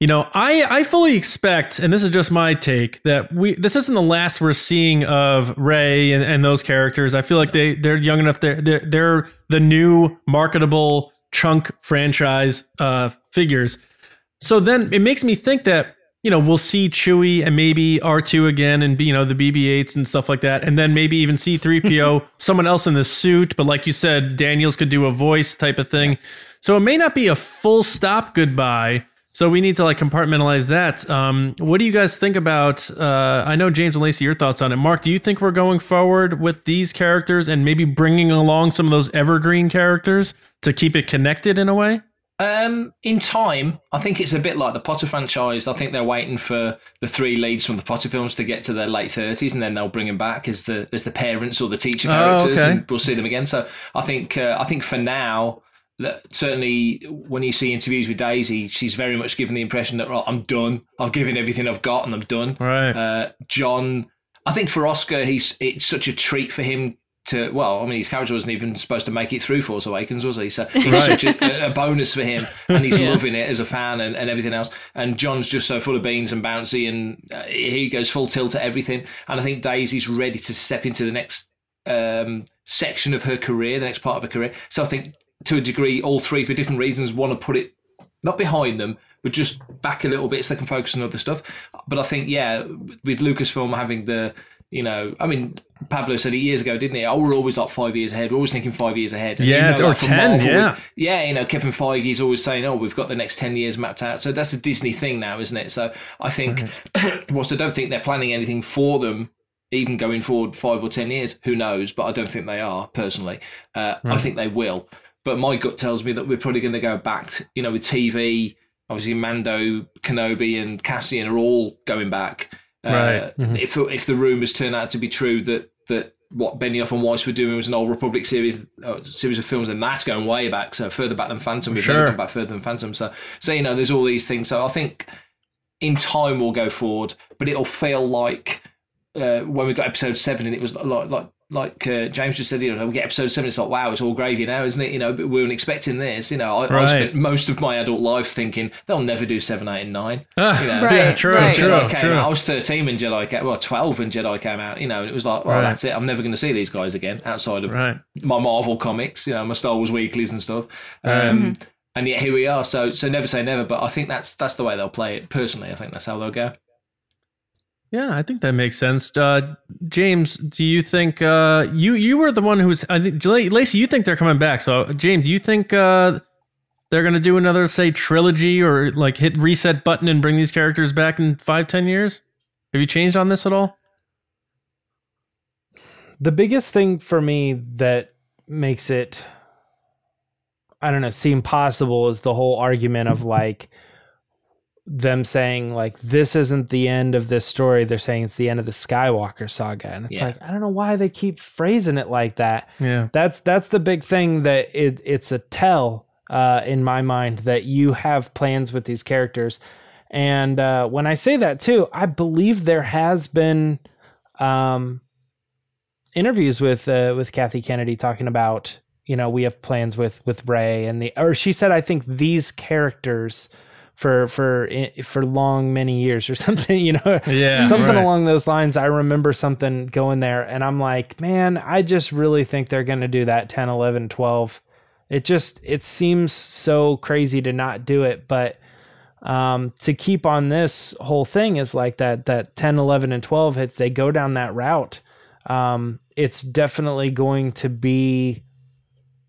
you know, I I fully expect, and this is just my take, that we this isn't the last we're seeing of Rey and, and those characters. I feel like they they're young enough. They're they're, they're the new marketable chunk franchise uh, figures. So then it makes me think that you know we'll see Chewie and maybe R two again, and you know the BB-8s and stuff like that, and then maybe even C three PO, someone else in the suit. But like you said, Daniels could do a voice type of thing. So it may not be a full stop goodbye. So we need to like compartmentalize that. Um, what do you guys think about? Uh, I know James and Lacey, your thoughts on it. Mark, do you think we're going forward with these characters and maybe bringing along some of those evergreen characters to keep it connected in a way? Um, in time, I think it's a bit like the Potter franchise. I think they're waiting for the three leads from the Potter films to get to their late thirties, and then they'll bring them back as the as the parents or the teacher Oh, characters, okay. and we'll see them again. So I think uh, I think for now, that certainly when you see interviews with Daisy, she's very much given the impression that right, I'm done. I've given everything I've got, and I'm done. Right. Uh, John, I think for Oscar, he's it's such a treat for him to. Well, I mean, his character wasn't even supposed to make it through Force Awakens, was he? So it's Right. such a, a bonus for him, and he's Yeah. loving it as a fan and, and everything else. And John's just so full of beans and bouncy, and uh, he goes full tilt at everything. And I think Daisy's ready to step into the next um, section of her career, the next part of her career. So I think, to a degree, all three, for different reasons, want to put it not behind them, but just back a little bit so they can focus on other stuff. But I think, yeah, with Lucasfilm having the, you know, I mean, Pablo said it years ago, didn't he? Oh, we're always like five years ahead. We're always thinking five years ahead. And Yeah, that or from 10, Marvel yeah. yeah, you know, Kevin Feige Feige's always saying, "Oh, we've got the next ten years mapped out." So that's a Disney thing now, isn't it? So I think, whilst I don't think they're planning anything for them, even going forward five or ten years, who knows? But I don't think they are personally. Uh, I think they will. But my gut tells me that we're probably going to go back. To, you know, with TV, obviously Mando, Kenobi, and Cassian are all going back. Uh, Right. Mhm. If if the rumors turn out to be true that that what Benioff and Weiss were doing was an old Republic series uh, series of films, and that's going way back, so further back than Phantom. We've Sure. back further than Phantom. So so you know, there's all these things. So I think in time we'll go forward, but it'll feel like uh, when we got episode seven, and it was like like like uh, James just said, you know, we get episode seven, it's like wow, it's all gravy now, isn't it? You know, but we weren't expecting this. You know, I, I spent most of my adult life thinking they'll never do seven, eight, and nine. Ah, You know, yeah, true, right. true, Jedi came true. out. I was 13 when Jedi came well, 12 when Jedi came out, you know, and it was like, well, Right. that's it. I'm never going to see these guys again outside of Right. my Marvel comics, you know, my Star Wars weeklies and stuff. Right. Um, And yet here we are. So, so never say never, but I think that's that's the way they'll play it. Personally, I think that's how they'll go. Yeah, I think that makes sense. Uh, James, do you think uh, you you were the one who was? I think Lacey, you think they're coming back. So, James, do you think uh, they're going to do another, say, trilogy or like hit reset button and bring these characters back in five, ten years? Have you changed on this at all? the biggest thing for me that makes it i don't know seem possible is the whole argument of like them saying like this isn't the end of this story they're saying it's the end of the skywalker saga and it's Yeah. like i don't know why they keep phrasing it like that Yeah. that's that's the big thing that it, it's a tell uh, in my mind that you have plans with these characters And uh, when I say that too, I believe there has been um, interviews with uh, with Kathy Kennedy talking about you know we have plans with with Rey and the or she said I think these characters for for for long many years or something you know? Yeah, something right. along those lines. I remember something going there and i'm like man i just really think they're going to do that 10 11 12 it just it seems so crazy to not do it but um to keep on this whole thing is like that that 10 11 and 12 if they go down that route um it's definitely going to be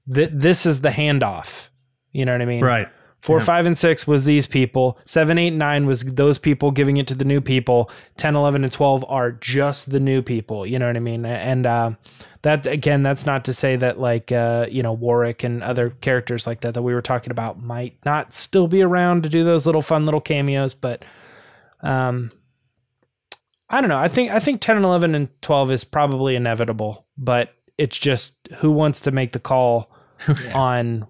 that this is the handoff. You know what i mean? Right. Four, Yeah. five, and six was these people. Seven, eight, nine was those people giving it to the new people. 10, 11, and 12 are just the new people. You know what I mean? And uh, that, again, that's not to say that, like, uh, you know, Warwick and other characters like that that we were talking about might not still be around to do those little fun little cameos. But um, I don't know. I think, I think 10, and 11, and 12 is probably inevitable, but it's just who wants to make the call on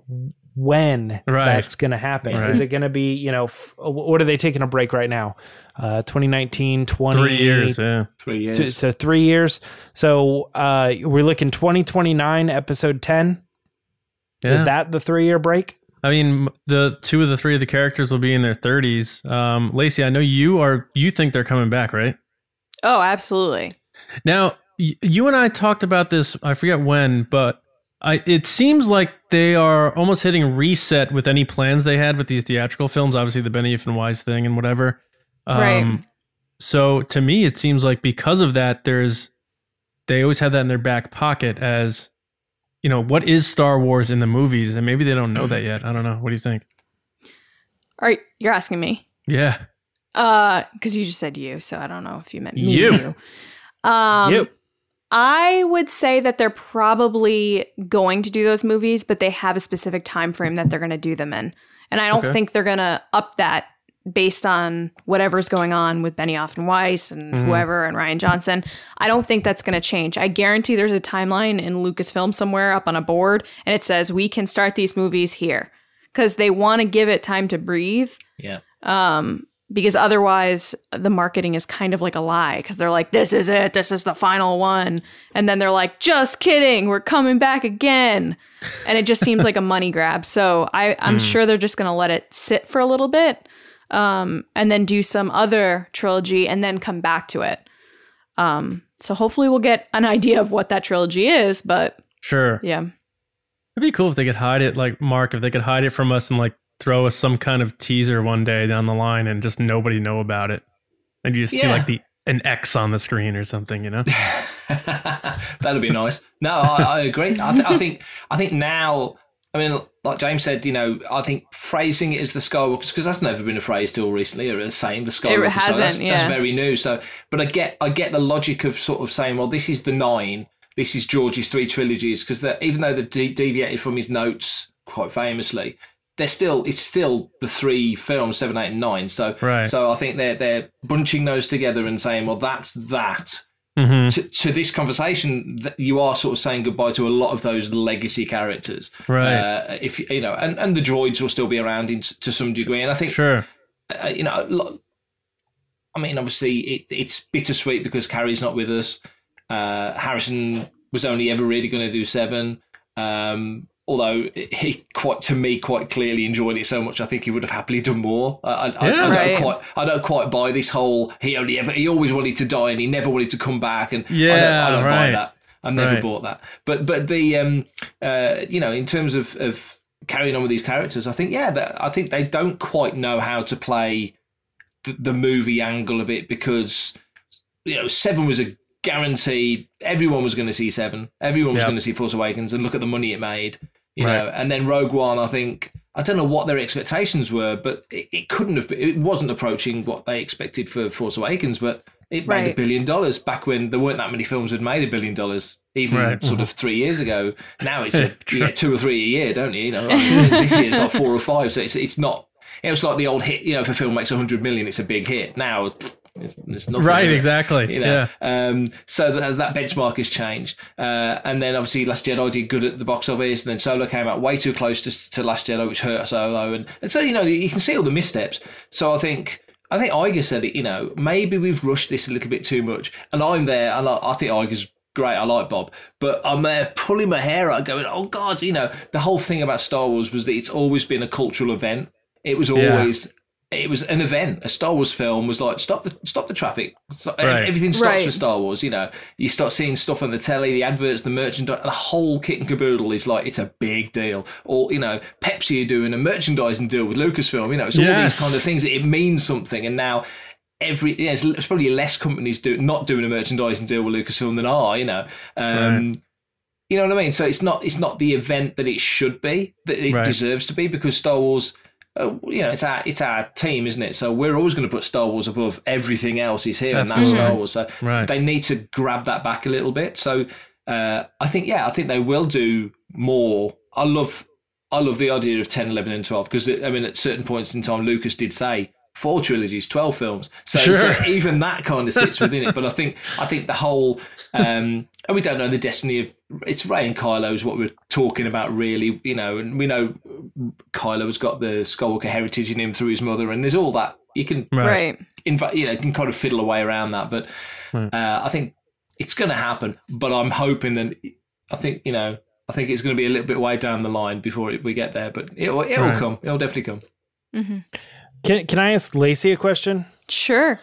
when Right. that's going to happen. Right. Is it going to be, you know, f- what are they taking a break right now? Uh, 2019, 20, Three years. Yeah. Three years. to, to three years. So uh, we're looking 2029, episode 10. Yeah. Is that the three year break? I mean, the two of the three of the characters will be in their 30s. Um, Lacey, I know you are. You think they're coming back, right? Oh, absolutely. Now, y- you and I talked about this. I forget when, but I. It seems like they are almost hitting reset with any plans they had with these theatrical films. Obviously, the Benioff and Weiss thing and whatever. Um, Right. So to me, it seems like because of that, there's they always have that in their back pocket as you know what is Star Wars in the movies, and maybe they don't know that yet. I don't know. What do you think? All right, you're asking me. Yeah. Uh, because you just said you, so I don't know if you meant me. You. You. Um, You. I would say that they're probably going to do those movies, but they have a specific time frame that they're going to do them in, and I don't Okay. think they're going to up that based on whatever's going on with Benioff and Weiss and Mhm. whoever and Rian Johnson. I don't think that's going to change. I guarantee there's a timeline in Lucasfilm somewhere up on a board, and it says we can start these movies here because they want to give it time to breathe yeah. um, because otherwise the marketing is kind of like a lie because they're like, this is it, this is the final one. And then they're like, just kidding, we're coming back again. And it just seems like a money grab. So I, I'm sure they're just going to let it sit for a little bit um, and then do some other trilogy and then come back to it. Um, so hopefully we'll get an idea of what that trilogy is. But Sure. yeah. It'd be cool if they could hide it, like Mark, if they could hide it from us and like throw us some kind of teaser one day down the line and just nobody know about it. And you just see like the an X on the screen or something, you know? That'd be nice. No, I, I agree. I, th- I think I think now. I mean, like James said, you know, I think phrasing it as the Skywalkers because that's never been a phrase till recently. Or saying the Skywalkers, so hasn't, that's, yeah. that's very new. So, but I get I get the logic of sort of saying, well, this is the nine. This is George's three trilogies because even though they've de- deviated from his notes quite famously, they're still it's still the three films seven, eight, and nine. So, Right. so I think they're they're bunching those together and saying, well, that's that hmm to, to this conversation, that you are sort of saying goodbye to a lot of those legacy characters, Right. Uh, if you know, and, and the droids will still be around in, to some degree, and I think Sure. uh, you know, lo- I mean, obviously it, it's bittersweet because Carrie's not with us. Uh, Harrison was only ever really going to do seven. Um, although he quite to me quite clearly enjoyed it so much, I think he would have happily done more. I, I, I, I Yeah. don't quite, I don't quite buy this whole he only ever he always wanted to die and he never wanted to come back, and I don't, Yeah, I don't buy right. that. I never Right. bought that. But but the um uh you know in terms of of carrying on with these characters, I think yeah, that, I think they don't quite know how to play the, the movie angle of it because you know seven was a guaranteed. Everyone was going to see seven. Everyone was Yep. going to see Force Awakens, and look at the money it made. You Right. know, and then Rogue One. I think I don't know what their expectations were, but it, it couldn't have. Been, it wasn't approaching what they expected for Force Awakens, but it made a billion dollars back when there weren't that many films that made a billion dollars. Even Right. sort of three years ago. Now it's a, True. you get two or three a year, don't you? You know, like, this year's like four or five, so it's it's not. You know, it's like the old hit. You know, if a film makes a hundred million, it's a big hit. Now, it's, it's nothing. Right, is exactly. You know, Yeah. um, so that, as that benchmark has changed, uh, and then obviously Last Jedi did good at the box office, and then Solo came out way too close to, to Last Jedi, which hurt Solo, and, and so you know you can see all the missteps. So I think I think Iger said it. You know, maybe we've rushed this a little bit too much, and I'm there, and I, I think Iger's great. I like Bob, but I'm there pulling my hair out, going, "Oh God!" You know, the whole thing about Star Wars was that it's always been a cultural event. It was Yeah. always. It was an event. A Star Wars film was like stop the stop the traffic. Stop- Right. Everything stops Right. for Star Wars. You know, you start seeing stuff on the telly, the adverts, the merchandise, the whole kit and caboodle is like it's a big deal. Or you know, Pepsi are doing a merchandising deal with Lucasfilm. You know, it's all Yes. these kind of things. It means something, and now every yeah, it's, it's probably less companies do not doing a merchandising deal with Lucasfilm than are. You know. Um, You know what I mean? So it's not it's not the event that it should be that it Right. deserves to be because Star Wars, uh, you know, it's our it's our team, isn't it? So we're always going to put Star Wars above everything else is here, and that's Absolutely. Star Wars. So Right. they need to grab that back a little bit. So uh, I think yeah, I think they will do more. I love I love the idea of 10, 11 and 12 because I mean at certain points in time Lucas did say four trilogies, 12 films. So, Sure. so even that kind of sits within it. But I think I think the whole um and we don't know the destiny of it's Rey and Kylo is what we're talking about really, you know, and we know Kylo has got the Skywalker heritage in him through his mother and there's all that you can Right. Right. inv- you know, can kind of fiddle away around that. But uh, I think it's going to happen. But I'm hoping that I think you know I think it's going to be a little bit way down the line before we get there. But it'll it'll Right. come. It'll definitely come. hmm Can can I ask Lacey a question? Sure.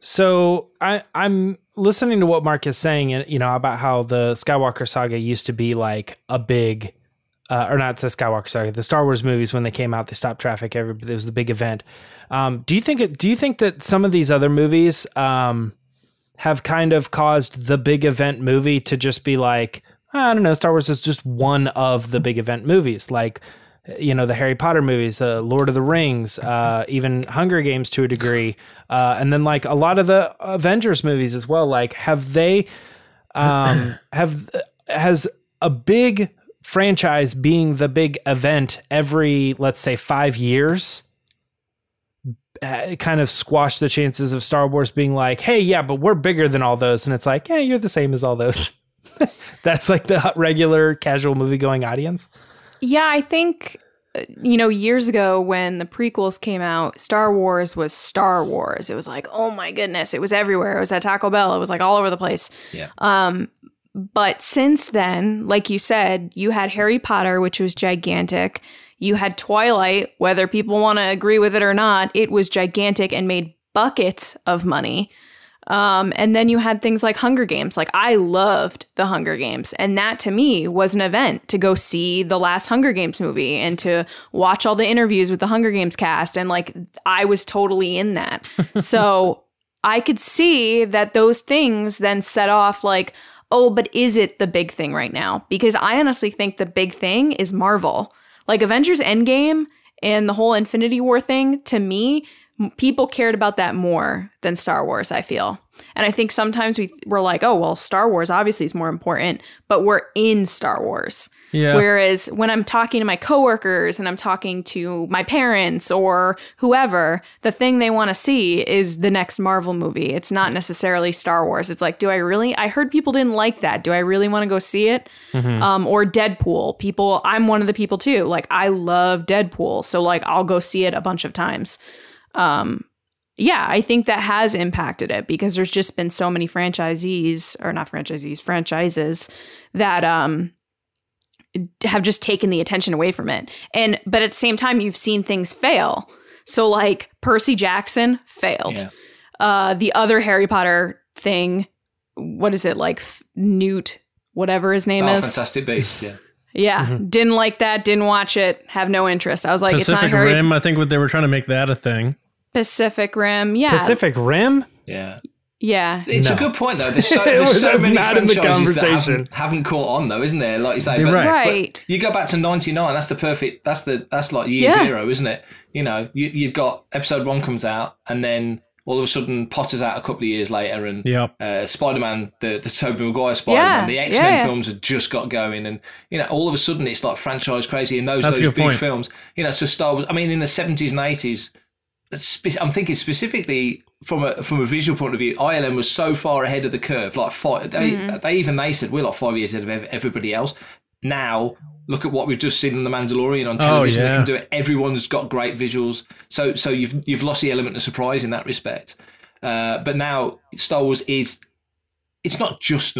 So I I'm listening to what Mark is saying, and you know about how the Skywalker saga used to be like a big, uh, or not the Skywalker saga, the Star Wars movies when they came out, they stopped traffic. Every it was the big event. Um, do you think it? Do you think that some of these other movies um, have kind of caused the big event movie to just be like, I don't know, Star Wars is just one of the big event movies, like you know the Harry Potter movies, the Lord of the Rings, uh, even Hunger Games to a degree, uh, and then like a lot of the Avengers movies as well. Like, have they um, have has a big franchise being the big event every let's say five years? uh, kind of squash the chances of Star Wars being like, hey, yeah, but we're bigger than all those. And it's like, yeah, you're the same as all those. That's like the regular casual movie going audience. Yeah, I think uh, you know years ago when the prequels came out, Star Wars was Star Wars. It was like, oh my goodness, it was everywhere. It was at Taco Bell. It was like all over the place. Yeah. Um, but since then, like you said, you had Harry Potter, which was gigantic. You had Twilight, whether people want to agree with it or not, it was gigantic and made buckets of money. Um, and then you had things like Hunger Games. Like I loved the Hunger Games, and that to me was an event to go see the last Hunger Games movie and to watch all the interviews with the Hunger Games cast. And like I was totally in that. so I could see that those things then set off like, oh, but is it the big thing right now? Because I honestly think the big thing is Marvel. Like Avengers Endgame and the whole Infinity War thing, to me, people cared about that more than Star Wars, I feel. And I think sometimes we we're like, oh well, Star Wars obviously is more important, but we're in Star Wars. Yeah. Whereas when I'm talking to my coworkers and I'm talking to my parents or whoever, the thing they want to see is the next Marvel movie. It's not necessarily Star Wars. It's like, do I really? I heard people didn't like that. Do I really want to go see it? Um, or Deadpool. People, I'm one of the people too. Like I love Deadpool, so like I'll go see it a bunch of times. Um, yeah, I think that has impacted it because there's just been so many franchisees or not franchisees, franchises that um have just taken the attention away from it. And but at the same time you've seen things fail. So like Percy Jackson failed. Yeah. Uh the other Harry Potter thing, what is it like F- Newt whatever his name Oh, is. Fantastic Beasts. Yeah. Yeah, didn't like that, didn't watch it, have no interest. I was like it's Pacific not Harry Rim. I think what they were trying to make that a thing. Pacific Rim. Yeah. Pacific Rim? Yeah. Yeah. It's No. a good point though. There's so, there's so many not in the franchises that conversation. haven't, haven't caught on though, isn't there? Like you say, but, right. but you go back to '99. That's the perfect. That's the that's like year Yeah. zero, isn't it? You know, you you've got episode one comes out, and then all of a sudden Potter's out a couple of years later, and Yep. uh, Spider-Man, the the Tobey Maguire Spider-Man, Yeah, the X-Men yeah, yeah. films had just got going, and you know, all of a sudden it's like franchise crazy, and those That's those big point. films, you know, so Star Wars. I mean, in the seventies and eighties. Spe- I'm thinking specifically from a from a visual point of view. ILM was so far ahead of the curve. Like five, they, Mm-hmm. they even they said we're like five years ahead of everybody else. now look at what we've just seen in the Mandalorian on Oh, television. They can do it. Everyone's got great visuals. So so you've you've lost the element of surprise in that respect. Uh, but now Star Wars is. It's not just.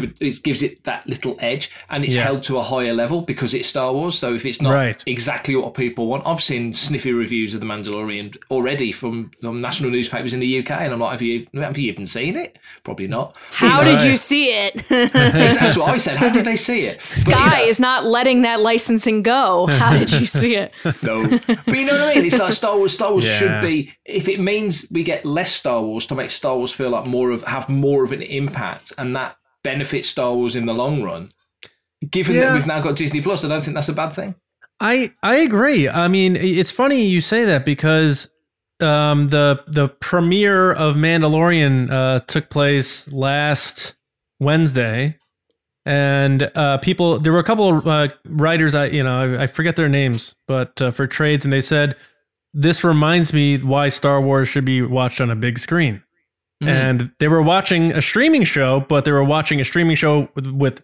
An- It'll never be just another franchise. It's always going Of to course, make yeah. the radio, make the papers because it's Star Wars. To it gives it that little edge, and it's Yeah. held to a higher level because it's Star Wars. So if it's not Right. exactly what people want, I've seen sniffy reviews of the Mandalorian already from, from national newspapers in the UK, and I'm like, have you have you even seen it? Probably not. How Right. did you see it? That's what I said. How did they see it? But, you Sky know, is not letting that licensing go. How did you see it? No, but you know what I mean. It's like Star Wars. Star Wars Yeah. should be. If it means we get less Star Wars to make Star Wars feel like more of have more of an impact, and that benefits Star Wars in the long run. Given Yeah. that we've now got Disney Plus, I don't think that's a bad thing. I I agree. I mean, it's funny you say that because um, the the premiere of Mandalorian uh, took place last Wednesday, and uh, people there were a couple of uh, writers. I you know I, I forget their names, but uh, for trades, and they said this reminds me why Star Wars should be watched on a big screen. Mm-hmm. And they were watching a streaming show, but they were watching a streaming show with, with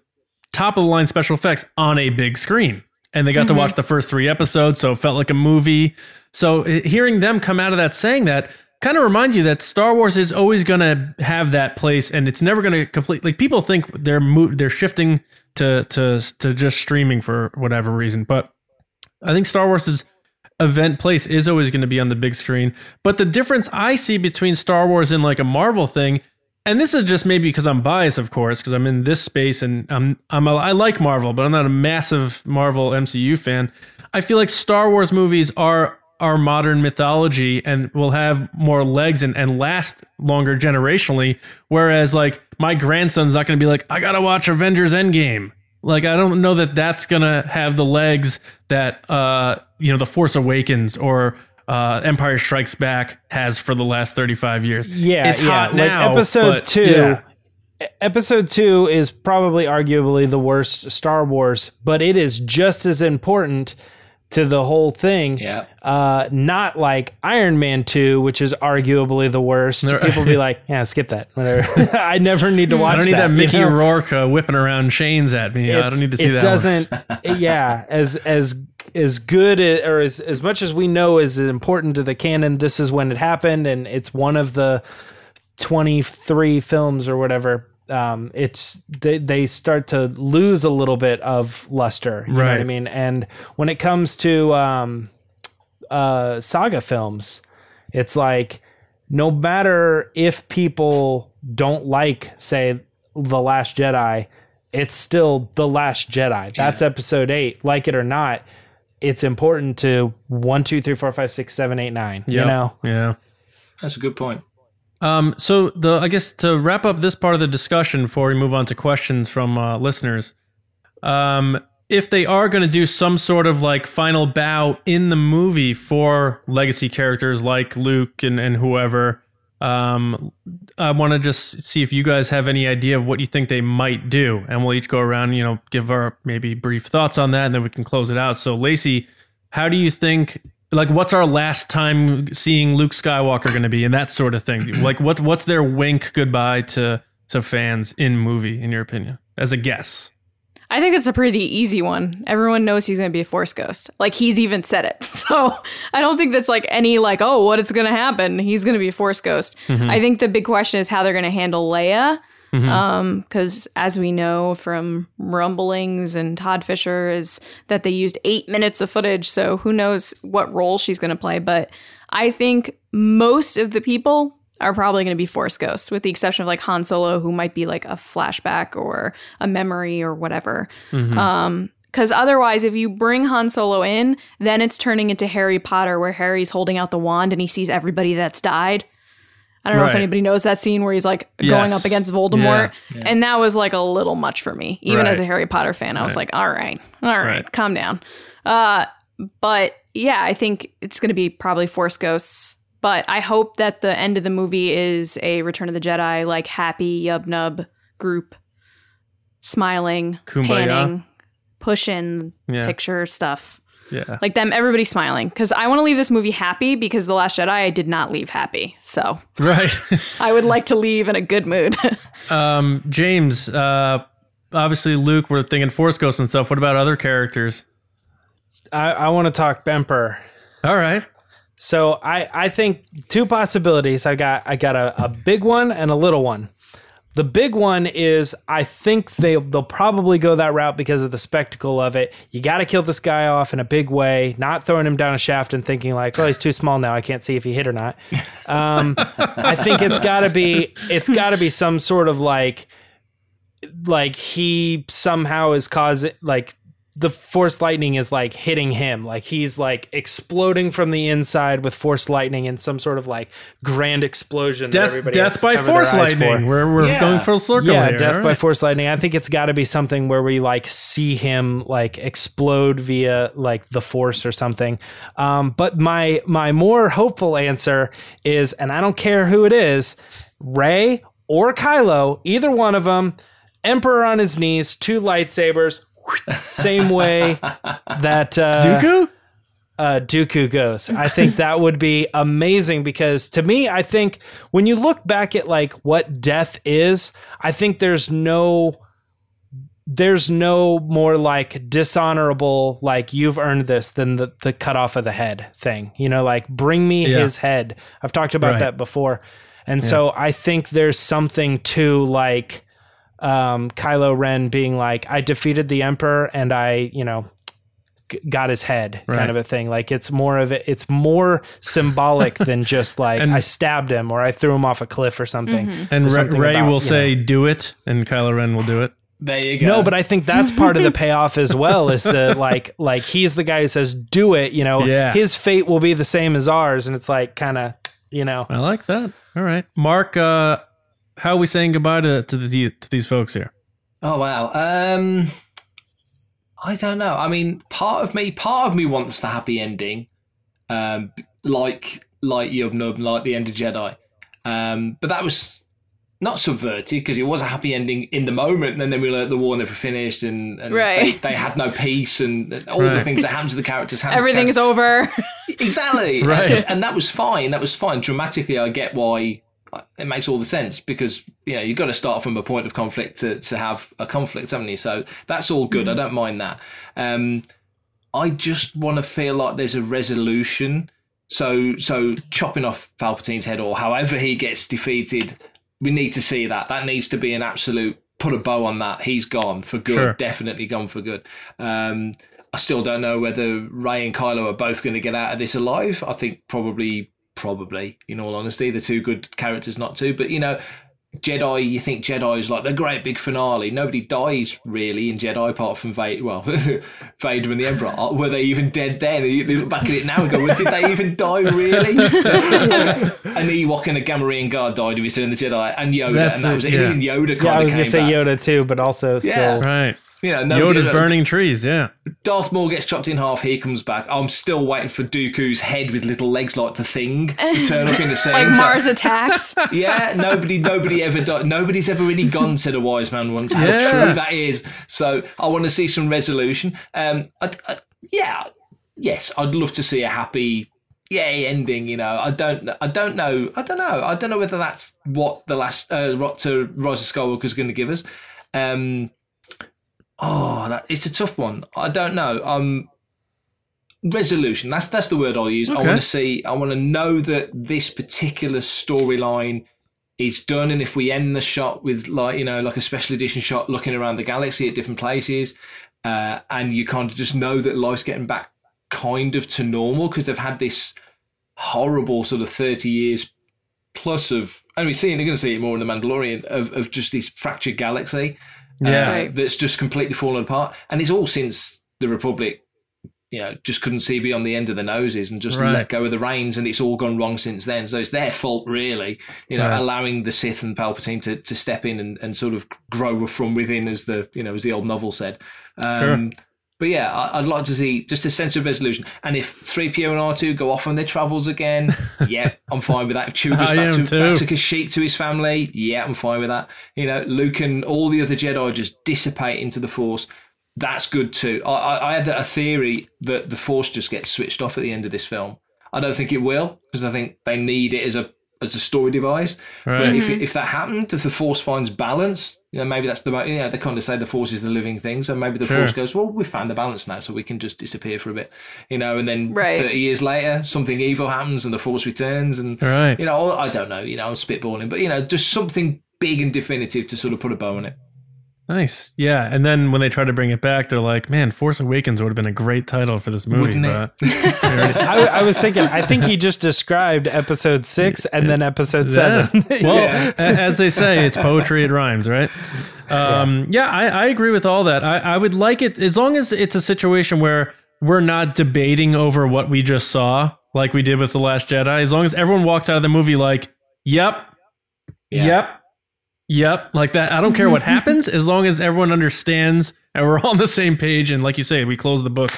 top of the line special effects on a big screen. And they got to mm-hmm. watch the first three episodes, so it felt like a movie. So hearing them come out of that saying that kind of reminds you that Star Wars is always going to have that place, and it's never going to complete. Like people think they're mo- they're shifting to to to just streaming for whatever reason, but I think Star Wars's event place is always going to be on the big screen. But the difference I see between Star Wars and like a Marvel thing, and this is just maybe because I'm biased, of course, because I'm in this space and I'm I'm a, I like Marvel, but I'm not a massive Marvel MCU fan. I feel like Star Wars movies are our modern mythology and will have more legs and, and last longer generationally. Whereas like my grandson's not going to be like, I gotta watch Avengers Endgame. Like I don't know that that's gonna have the legs that uh you know the Force Awakens or uh Empire Strikes Back has for the last thirty five years. Yeah, it's yeah. hot like now. episode but two. yeah. Episode two is probably arguably the worst Star Wars, but it is just as important to the whole thing. Yeah. Uh, not like Iron Man two, which is arguably the worst. People be like, "Yeah, skip that." Whatever. I never need to watch. That. I don't need that, you Mickey know? Rourke uh, whipping around chains at me. I don't need to see it that. one. doesn't yeah as as as good or as as much as we know is important to the canon this is when it happened and it's one of the 23 films or whatever um it's they they start to lose a little bit of luster you know what i mean and when it comes to um uh saga films it's like no matter if people don't like say the last jedi it's still the last jedi that's episode eight like it or not it's important to one two three four five six seven eight nine you Yep. know Yeah. That's a good point. Um, so the I guess to wrap up this part of the discussion before we move on to questions from uh, listeners, um, if they are going to do some sort of like final bow in the movie for legacy characters like Luke and, and whoever, um, I want to just see if you guys have any idea of what you think they might do, and we'll each go around, you know, give our maybe brief thoughts on that, and then we can close it out. So, Lacey, how do you think? Like, what's our last time seeing Luke Skywalker going to be, and that sort of thing? Like, what what's their wink goodbye to to fans in movie, in your opinion, as a guess? I think it's a pretty easy one. Everyone knows he's going to be a Force ghost. Like he's even said it. So I don't think that's like any like, oh, what is going to happen? He's going to be a Force ghost. Mm-hmm. I think the big question is how they're going to handle Leia. Um, because as we know from rumblings and Todd Fisher is that they used eight minutes of footage. So who knows what role she's going to play. But I think most of the people are probably going to be Force ghosts, with the exception of like Han Solo, who might be like a flashback or a memory or whatever. Um, because otherwise, if you bring Han Solo in, then it's turning into Harry Potter, where Harry's holding out the wand and he sees everybody that's died. I don't know if anybody knows that scene where he's like going up against Voldemort, Yeah, and that was like a little much for me. Even as a Harry Potter fan, I was like, "All right, all right, Right. calm down." Uh, but yeah, I think it's going to be probably Force Ghosts. But I hope that the end of the movie is a Return of the Jedi, like happy Yub Nub group, smiling, Kumbaya. panning, pushing Yeah. picture stuff. Yeah. Like them, everybody smiling. Because I want to leave this movie happy because The Last Jedi, I did not leave happy. So Right. I would like to leave in a good mood. um, James, uh, obviously Luke, we're thinking Force Ghosts and stuff. What about other characters? I, I want to talk Emperor. All right. So I, I think two possibilities. I got I got a, a big one and a little one. The big one is I think they they'll probably go that route because of the spectacle of it. You got to kill this guy off in a big way, not throwing him down a shaft and thinking like, oh, he's too small now. I can't see if he hit or not. Um, I think it's got to be it's got to be some sort of like like he somehow is causing like the force lightning is like hitting him like he's like exploding from the inside with force lightning in some sort of like grand explosion that Death, has death to by cover Force eyes Lightning. for. We're, we're Yeah. going full circle yeah here. death All by force lightning i think it's got to be something where we like see him like explode via like the force or something um, but my my more hopeful answer is and i don't care who it is Rey or kylo either one of them emperor on his knees two lightsabers same way that uh, Dooku? uh, Dooku goes. I think that would be amazing because to me, I think when you look back at like what death is, I think there's no there's no more like dishonorable like you've earned this than the the cut off of the head thing. You know, like bring me Yeah. his head. I've talked about Right. that before. And so I think there's something to like um, Kylo Ren being like, I defeated the Emperor and I, you know, g- got his head Right. kind of a thing. Like it's more of it. It's more symbolic than just like And- I stabbed him or I threw him off a cliff or something. And There's Rey, something Rey about, will you say, "Do it," and Kylo Ren will do it. There you go. No, but I think that's part of the payoff as well. Is the like like he's the guy who says do it. You know, Yeah. his fate will be the same as ours, and it's like kind of you know. I like that. All right, Mark. Uh, how are we saying goodbye to to, the, to these folks here? Oh wow. Um I don't know. I mean, part of me, part of me wants the happy ending, um, like like Yub Nub, like the end of Jedi. Um, but that was not subverted because it was a happy ending in the moment, and then we learned the war never finished, and, and Right. they, they had no peace, and, and all the things that happened to the characters. happened the Everything's over. exactly Right. and, and that was fine that was fine dramatically i get why it makes all the sense because you know you've got to start from a point of conflict to, to have a conflict haven't you? So that's all good. I don't mind that. Um i just want to feel like there's a resolution. So so chopping off palpatine's head or however he gets defeated we need to see that. That needs to be an absolute put a bow on that. He's gone for good Sure. definitely gone for good. Um I still don't know whether Rey and Kylo are both going to get out of this alive. I think probably, probably, in all honesty, they're two good characters not to. But you know, Jedi, you think Jedi is like the great big finale. Nobody dies really in Jedi apart from Vader. Well, Vader and the Emperor. Uh, were they even dead then? You look back at it now and go, well, did they even die really? an Ewok and a Gamorrean guard died if you're still in the Jedi, and Yoda, That's and that it, was it. yeah. Even Yoda Yeah, I was gonna say back. Yoda too, but also still. Yeah. Right. You know, nobody- Yoda's burning trees. Yeah. Darth Maul gets chopped in half. He comes back. I'm still waiting for Dooku's head with little legs like the thing to turn up in the scene. like Mars attacks. yeah, nobody, nobody ever, di- nobody's ever really gone. Said a wise man once. How Yeah. true that is. So I want to see some resolution. Um, I, I, yeah, yes, I'd love to see a happy, yay ending. You know, I don't, I don't know, I don't know, I don't know whether that's what the last uh, what to Rise of Skywalker is going to give us. Um, oh, that, it's a tough one. I don't know. Um, resolution. That's that's the word I'll use. I want to see. I want to know that this particular storyline is done, and if we end the shot with like you know like a special edition shot looking around the galaxy at different places, uh, and you kind of just know that life's getting back kind of to normal because they've had this horrible sort of thirty years plus of. And we're seeing, you're going to see it more in the Mandalorian of, of just this fractured galaxy Yeah. uh, Right. that's just completely fallen apart. And it's all since the Republic, you know, just couldn't see beyond the end of the noses and just Right. let go of the reins, and it's all gone wrong since then. So it's their fault, really, you know, Right. allowing the Sith and Palpatine to, to step in and, and sort of grow from within, as the you know as the old novel said. Um, Sure. But yeah, I- I'd like to see just a sense of resolution. And if 3PO and R2 go off on their travels again, yeah, I'm fine with that. If Chewie goes back to, back to Kashyyyk to his family, yeah, I'm fine with that. You know, Luke and all the other Jedi just dissipate into the Force. that's good too. I, I, I had a theory that the Force just gets switched off at the end of this film. I don't think it will because I think they need it as a as a story device. But Right. if mm-hmm. if that happened, if the Force finds balance, you know, maybe that's the you know they kind of say the Force is the living thing, so maybe the Sure. Force goes, well, we found the balance now, so we can just disappear for a bit, you know, and then Right. thirty years later, something evil happens and the Force returns, and Right. you know, I don't know, you know, I'm spitballing, but you know, just something big and definitive to sort of put a bow on it. Nice. Yeah. And then when they try to bring it back, they're like, man, Force Awakens would have been a great title for this movie. Wouldn't it? but I, I was thinking, I think he just described episode six and then episode seven. Yeah. Well, a- as they say, it's poetry, it rhymes, right? Um, yeah, I, I agree with all that. I, I would like it as long as it's a situation where we're not debating over what we just saw, like we did with The Last Jedi. As long as everyone walks out of the movie like, yep, yep, yep, like that. I don't care what happens as long as everyone understands and we're on the same page. And like you say, we close the book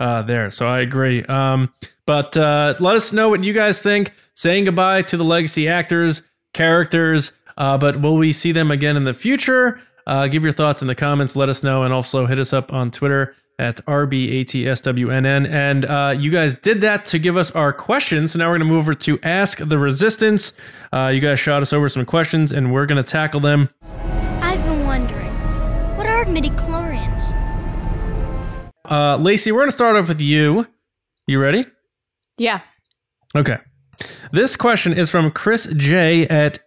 uh, there. So I agree. Um, but uh, let us know what you guys think. Saying goodbye to the legacy actors, characters, uh, but will we see them again in the future? Uh, give your thoughts in the comments. Let us know, and also hit us up on Twitter at RBATSWNN. And uh, you guys did that to give us our questions. So now we're going to move over to Ask the Resistance. Uh, you guys shot us over some questions, and we're going to tackle them. I've been wondering, what are midichlorians? Uh, Lacey, we're going to start off with you. You ready? Yeah. Okay. This question is from Chris J at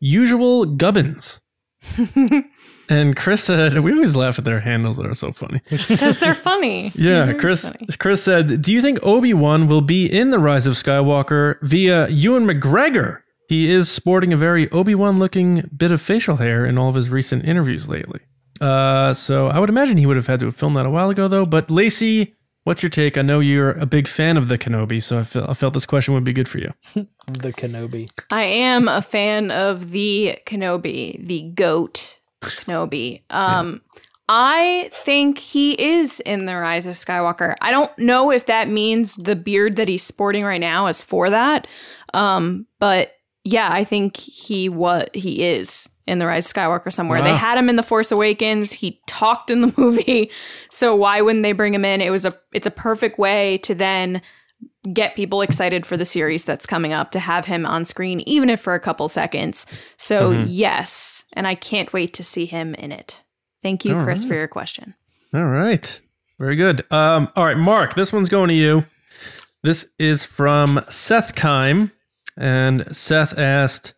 Usual Gubbins. and Chris said, we always laugh at their handles that are so funny. Because they're funny. Yeah, They're Chris funny. Chris said, "Do you think Obi-Wan will be in The Rise of Skywalker via Ewan McGregor? He is sporting a very Obi-Wan looking bit of facial hair in all of his recent interviews lately. Uh, so I would imagine he would have had to have filmed that a while ago though, but Lacey, what's your take? I know you're a big fan of the Kenobi, so I felt, I felt this question would be good for you. the Kenobi. I am a fan of the Kenobi, the goat Kenobi. Um, I think he is in the Rise of Skywalker. I don't know if that means the beard that he's sporting right now is for that. Um, but yeah, I think he what he is in the Rise of Skywalker somewhere. They had him in the Force Awakens. He talked in the movie, so why wouldn't they bring him in? It was a it's a perfect way to then get people excited for the series that's coming up to have him on screen, even if for a couple seconds. So, Mhm. yes. And I can't wait to see him in it. Thank you, All Chris, for your question. All right. Very good. Um, all right, Mark, this one's going to you. This is from Seth Kime. And Seth asked,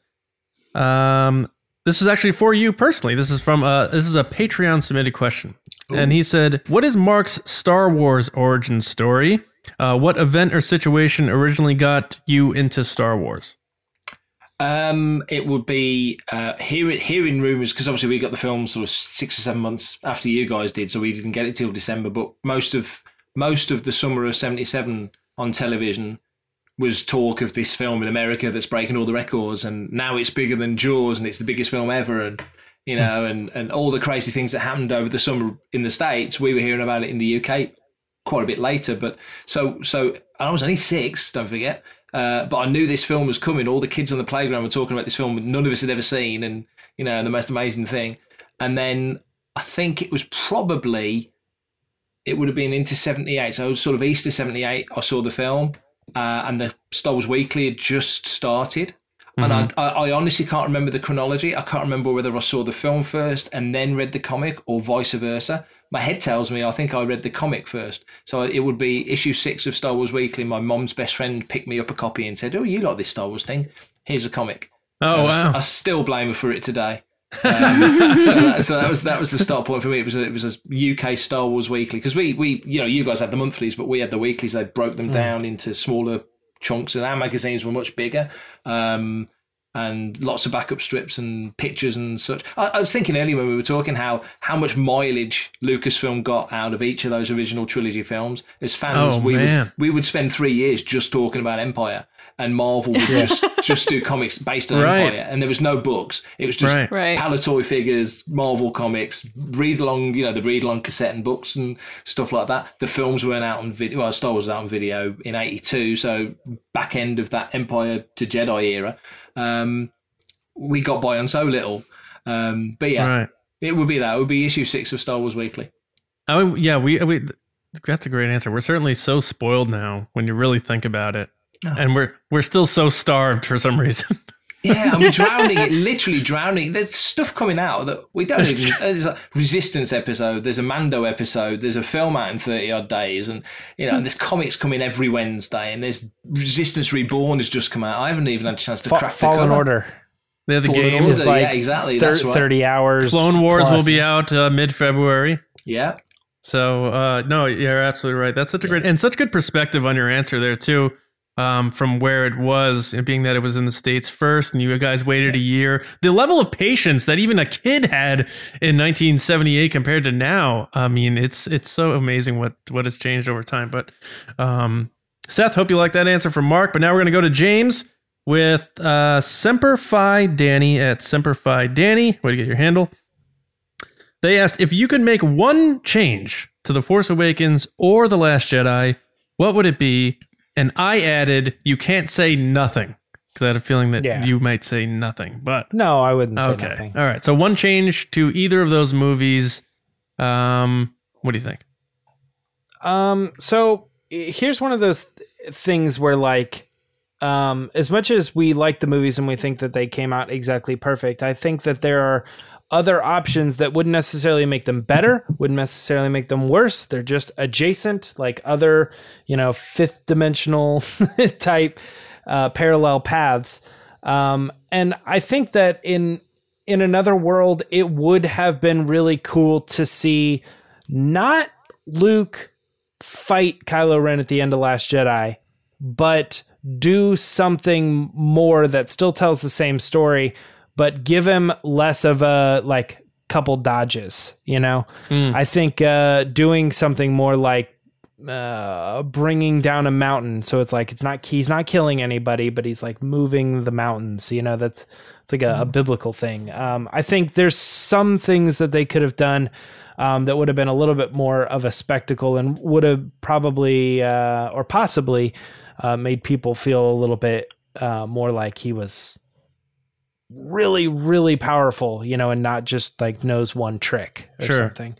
um, this is actually for you personally. This is from uh this is a Patreon submitted question. And he said, What is Mark's Star Wars origin story? Uh, what event or situation originally got you into Star Wars? Um, it would be uh, hearing hearing rumors because obviously we got the film sort of six or seven months after you guys did, so we didn't get it till December. But most of most of the summer of '77 on television was talk of this film in America that's breaking all the records, and now it's bigger than Jaws, and it's the biggest film ever, and you know, and and all the crazy things that happened over the summer in the states. We were hearing about it in the UK quite a bit later, but so so and I was only six. Don't forget. Uh, but I knew this film was coming. All the kids on the playground were talking about this film none of us had ever seen, and you know, the most amazing thing. And then I think it was probably it would have been into '78, so sort of Easter '78. I saw the film, uh, and the Star Wars Weekly had just started. And I, I, I honestly can't remember the chronology. I can't remember whether I saw the film first and then read the comic or vice versa. My head tells me I think I read the comic first. So it would be issue six of Star Wars Weekly. My mom's best friend picked me up a copy and said, Oh, you like this Star Wars thing? Here's a comic. Oh, And wow. I still blame her for it today. Um, so, that, so that was that was the start point for me. It was a, it was a UK Star Wars weekly because we we you know you guys had the monthlies, but we had the weeklies. They broke them down into smaller chunks, and our magazines were much bigger. Um, and lots of backup strips and pictures and such. I, I was thinking earlier when we were talking how how much mileage Lucasfilm got out of each of those original trilogy films. As fans, Oh, we man. would we would spend three years just talking about Empire, and Marvel would just just do comics based on Right. Empire, and there was no books. It was just Right. Right. Palitoy figures, Marvel comics, read along, you know, the read along cassette and books and stuff like that. The films weren't out on video. Well, Star Wars was out on video in '82, so back end of that Empire to Jedi era. Um, we got by on so little. Um, but yeah, Right. it would be that. It would be issue six of Star Wars Weekly. Oh yeah, we we that's a great answer. We're certainly so spoiled now when you really think about it, and we're we're still so starved for some reason. Yeah, and we're drowning it, literally drowning. There's stuff coming out that we don't even. There's a Resistance episode, there's a Mando episode, there's a film out in 30 odd days, and you know, and there's comics coming every Wednesday, and there's Resistance Reborn has just come out. I haven't even had a chance to Fa- crack the Fallen cover. Order They're the Fallen game. Order, is like yeah, exactly. thir- That's right. 30 hours. Clone Wars will be out uh, mid February. Yeah, So uh, no, you're absolutely right. That's such a great and such good perspective on your answer there too. Um, from where it was, and being that it was in the states first, and you guys waited a year. The level of patience that even a kid had in 1978 compared to now. I mean, it's it's so amazing what what has changed over time. But um, Seth, hope you like that answer from Mark. But now we're gonna go to James with uh, Semper Fi Danny at Semper Fi Danny. Way to get your handle. They asked if you could make one change to The Force Awakens or The Last Jedi, what would it be? And I added, you can't say nothing. Because I had a feeling that Yeah. you might say nothing. But No, I wouldn't say okay. nothing. All right. So one change to either of those movies. Um, what do you think? Um, so here's one of those th- things where like um as much as we like the movies and we think that they came out exactly perfect, I think that there are other options that wouldn't necessarily make them better, wouldn't necessarily make them worse. They're just adjacent, like other, you know, fifth dimensional type uh, parallel paths. Um, and I think that in in another world, it would have been really cool to see not Luke fight Kylo Ren at the end of Last Jedi, but do something more that still tells the same story, but give him less of a like couple dodges. You know, I think uh, doing something more like uh, bringing down a mountain. So it's like it's not he's not killing anybody, but he's like moving the mountains. You know, that's it's like a, a biblical thing. Um, I think there's some things that they could have done um, that would have been a little bit more of a spectacle and would have probably uh, or possibly uh, made people feel a little bit uh, more like he was really really powerful you know and not just like knows one trick or Sure. something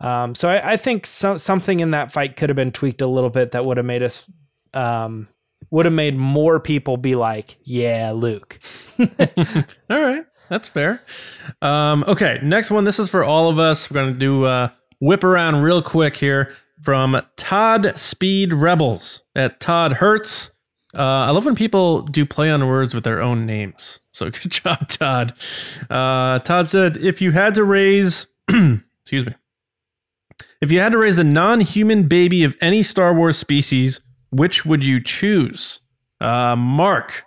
um, so I, I think so, something in that fight could have been tweaked a little bit that would have made us um, would have made more people be like yeah luke All right, that's fair. Um, okay, next one. This is for all of us. We're gonna do uh, whip around real quick here from Todd Speed Rebels at Todd Hertz. Uh, I love when people do play on words with their own names. So good job, Todd. Uh, Todd said, if you had to raise, excuse me, if you had to raise the non-human baby of any Star Wars species, which would you choose? Uh, Mark,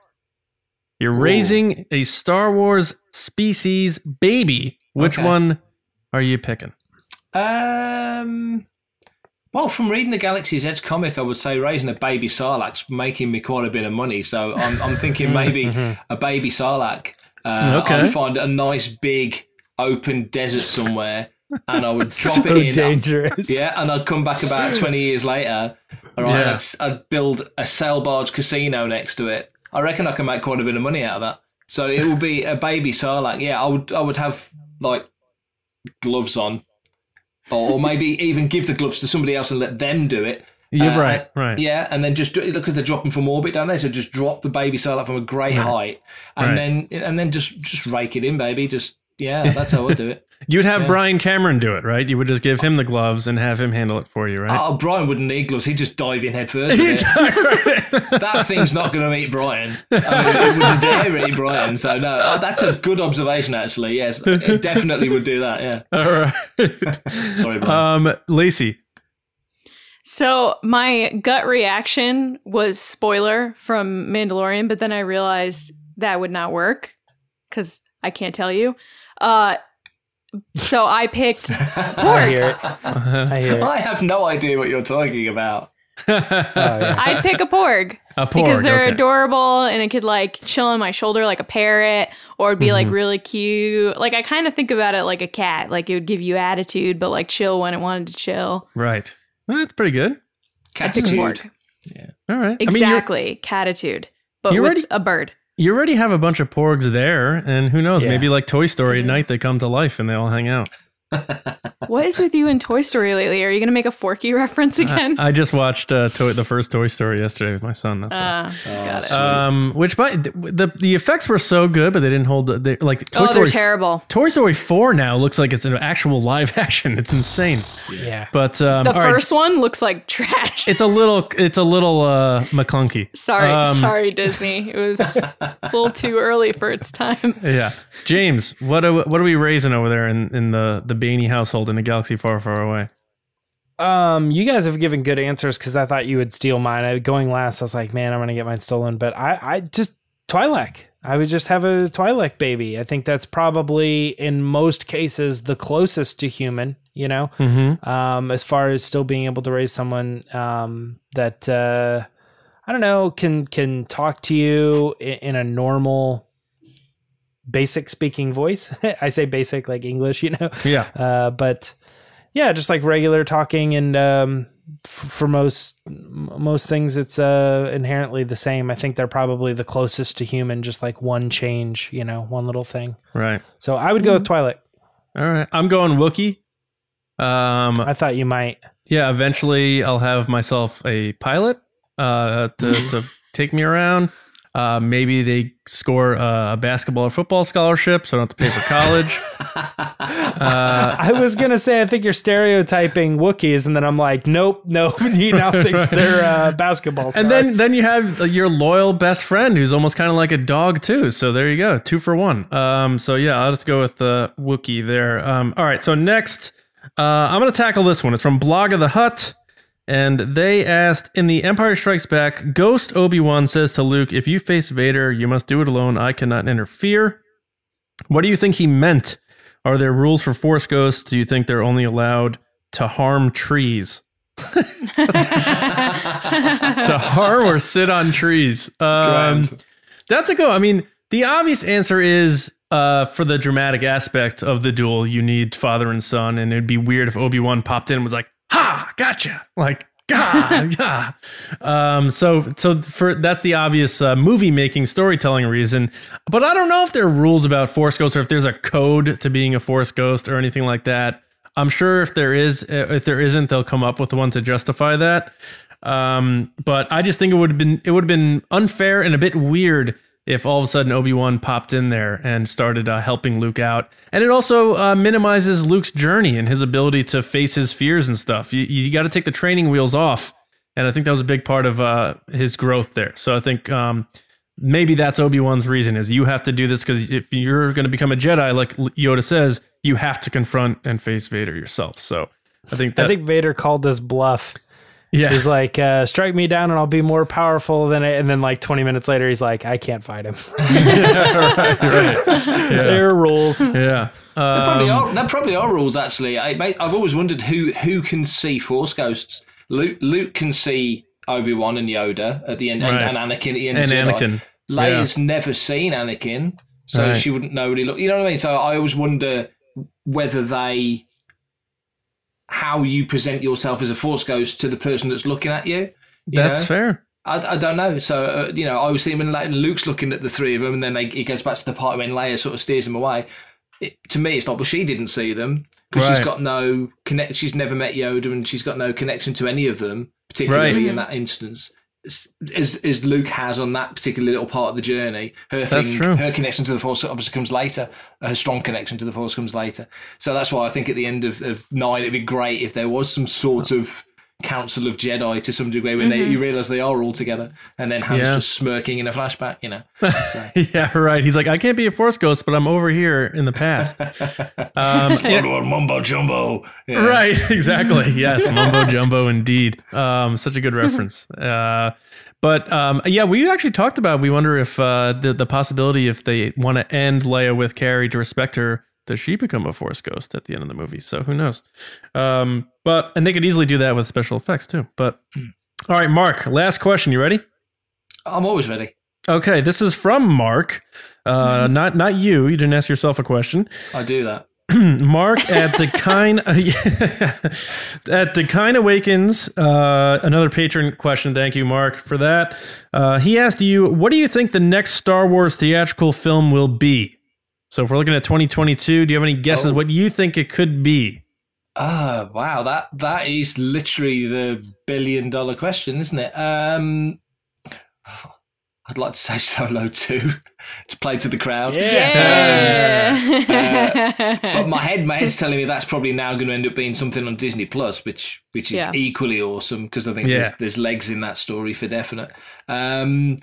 you're raising a Star Wars species baby. Which Okay. one are you picking? Um. Well, from reading the Galaxy's Edge comic, I would say raising a baby Sarlacc's making me quite a bit of money. So I'm, I'm thinking maybe a baby Sarlacc. Uh, Okay. I'd find a nice big open desert somewhere, and I would drop so it in. dangerous Yeah, and I'd come back about 20 years later. All right, Yeah. I'd, I'd build a sail barge casino next to it. I reckon I can make quite a bit of money out of that. So it will be a baby Sarlacc. Yeah, I would I would have like gloves on, or, or maybe even give the gloves to somebody else and let them do it. You're Uh, right, right. Yeah, and then just because they're dropping from orbit down there, so just drop the baby Sarlacc from a great height, and Right. then and then just just rake it in, baby. Just yeah, that's how I do it. You'd have Yeah. Brian Cameron do it, right? You would just give him the gloves and have him handle it for you, right? Oh, Brian wouldn't need gloves. He'd just dive in head first. with it. that thing's not going to eat Brian. I mean, it wouldn't dare eat Brian. So no, uh, that's a good observation. Actually, yes, it definitely would do that. Yeah. All right. Sorry, Brian. um, Lacey. So my gut reaction was spoiler from Mandalorian, but then I realized that would not work because I can't tell you. Uh, so I picked i hear it i hear it I have no idea what you're talking about. oh, yeah. I'd pick a porg. A porg, because they're okay. adorable and it could like chill on my shoulder like a parrot or it'd be like Mm-hmm. really cute. Like I kind of think about it like a cat. Like it would give you attitude, but like chill when it wanted to chill. Right. Well, that's pretty good. I'd pick a Catitude. porg. All right. I mean, you're- Exactly. Catitude. But You with already- a bird. You already have a bunch of porgs there, and who knows? Yeah. Maybe like Toy Story at night, they come to life and they all hang out. What is with you in Toy Story lately? Are you going to make a Forky reference again? I just watched uh, Toy, the first Toy Story yesterday with my son. That's why. Ah, got it. Um, which by the the effects were so good, but they didn't hold. They, like Toy oh, Story they're terrible. Toy Story Four now looks like it's an actual live action. It's insane. Yeah. But um, The all right, first one looks like trash. it's a little it's a little uh McClunky. Sorry, Um, sorry, Disney. It was a little too early for its time. Yeah, James, what are what are we raising over there in, in the the Bainey household in a galaxy far far away? Um, you guys have given good answers because I thought you would steal mine. I, going last, I was like, man, I'm gonna get mine stolen. But I, I just Twi'lek. I would just have a Twi'lek baby. I think that's probably in most cases the closest to human. You know, Mm-hmm. um, as far as still being able to raise someone um, that uh, I don't know can can talk to you in, in a normal, basic speaking voice. I say basic like English, you know. Yeah. Uh, but yeah, just like regular talking, and um, f- for most most things, it's uh, inherently the same. I think they're probably the closest to human, just like one change, you know, one little thing. Right. So I would go with Twi'lek. All right. I'm going Wookiee. Um, I thought you might. yeah. Eventually, I'll have myself a pilot uh, to to take me around. Uh, maybe they score uh, a basketball or football scholarship, so I don't have to pay for college. uh, I was gonna say I think you're stereotyping Wookiees, and then I'm like, nope, nope. He now thinks they're uh, basketball stars. and then then you have your loyal best friend who's almost kind of like a dog too. So there you go, two for one. Um, so yeah, I'll just go with the uh, Wookiee there. Um, all right, so next, uh, I'm gonna tackle this one. It's from Blog of the Hut. And they asked in the Empire Strikes Back, Ghost Obi Wan says to Luke, If you face Vader, you must do it alone. I cannot interfere. What do you think he meant? Are there rules for Force Ghosts? Do you think they're only allowed to harm trees? to harm or sit on trees? Um, that's a go. I mean, the obvious answer is uh, for the dramatic aspect of the duel, you need father and son, and it'd be weird if Obi Wan popped in and was like, "Ha, gotcha!" Like, "Gah, yeah." Um, so, so for that's the obvious uh, movie making storytelling reason. But I don't know if there are rules about Force Ghosts or if there's a code to being a Force Ghost or anything like that. I'm sure if there is, uh, if there isn't, they'll come up with one to justify that. Um, but I just think it would have been it would have been unfair and a bit weird if all of a sudden Obi Wan popped in there and started uh, helping Luke out, and it also uh, minimizes Luke's journey and his ability to face his fears and stuff. You you got to take the training wheels off, and I think that was a big part of uh, his growth there. So I think. Um, Maybe that's Obi Wan's reason is you have to do this because if you're going to become a Jedi, like Yoda says, you have to confront and face Vader yourself. So I think that I think Vader called us bluff. Yeah, He's like, uh, strike me down and I'll be more powerful than it. and then like 20 minutes later, he's like, I can't fight him. right, right. Yeah. there are rules. Yeah. There probably Um, are. There probably are rules. Actually, I, I've always wondered who who can see Force ghosts. Luke, Luke can see Obi Wan and Yoda at the end, Right. and, and Anakin at the end. and as Jedi. Anakin. Leia's never seen Anakin, so Right. she wouldn't know what he looked. You know what I mean? So I always wonder whether they, how you present yourself as a Force ghost to the person that's looking at you. you That's know? fair. I, I don't know. So uh, you know, I was thinking when like, Luke's looking at the three of them, and then they, he goes back to the part when Leia sort of steers him away. It, to me, it's like, well, she didn't see them because Right. she's got no connect. She's never met Yoda, and she's got no connection to any of them, particularly Right. in that instance. As, as Luke has on that particular little part of the journey, her That's thing, true. her connection to the Force obviously comes later. Uh, her strong connection to the Force comes later. So that's why I think at the end of, of nine, it'd be great if there was some sort of council of Jedi to some degree when they, you realise they are all together, and then Han's Yeah. just smirking in a flashback. You know, so. yeah, right. He's like, I can't be a Force ghost, but I'm over here in the past. Um, yeah, mumbo jumbo. Yeah. right, exactly. Yes, mumbo jumbo, indeed. Um, such a good reference. Uh, but um, yeah, we actually talked about. We wonder if uh, the the possibility if they want to end Leia with Carrie to respect her, does she become a Force ghost at the end of the movie? So who knows? Um, but and they could easily do that with special effects too. But all right, Mark. Last question. You ready? I'm always ready. Okay, this is from Mark. Uh, not not you. You didn't ask yourself a question. I do that. Mark at Decine at Decine Awakens. Uh, another patron question. Thank you, Mark, for that. Uh, he asked you, "What do you think the next Star Wars theatrical film will be?" So if we're looking at 2022, do you have any guesses Oh. what you think it could be? Oh wow, that that is literally the billion dollar question, isn't it? Um, I'd like to say Solo too to play to the crowd. Yeah. but my head, my head's telling me that's probably now going to end up being something on Disney Plus, which which is Yeah. equally awesome because I think Yeah. there's, there's legs in that story for definite. Um,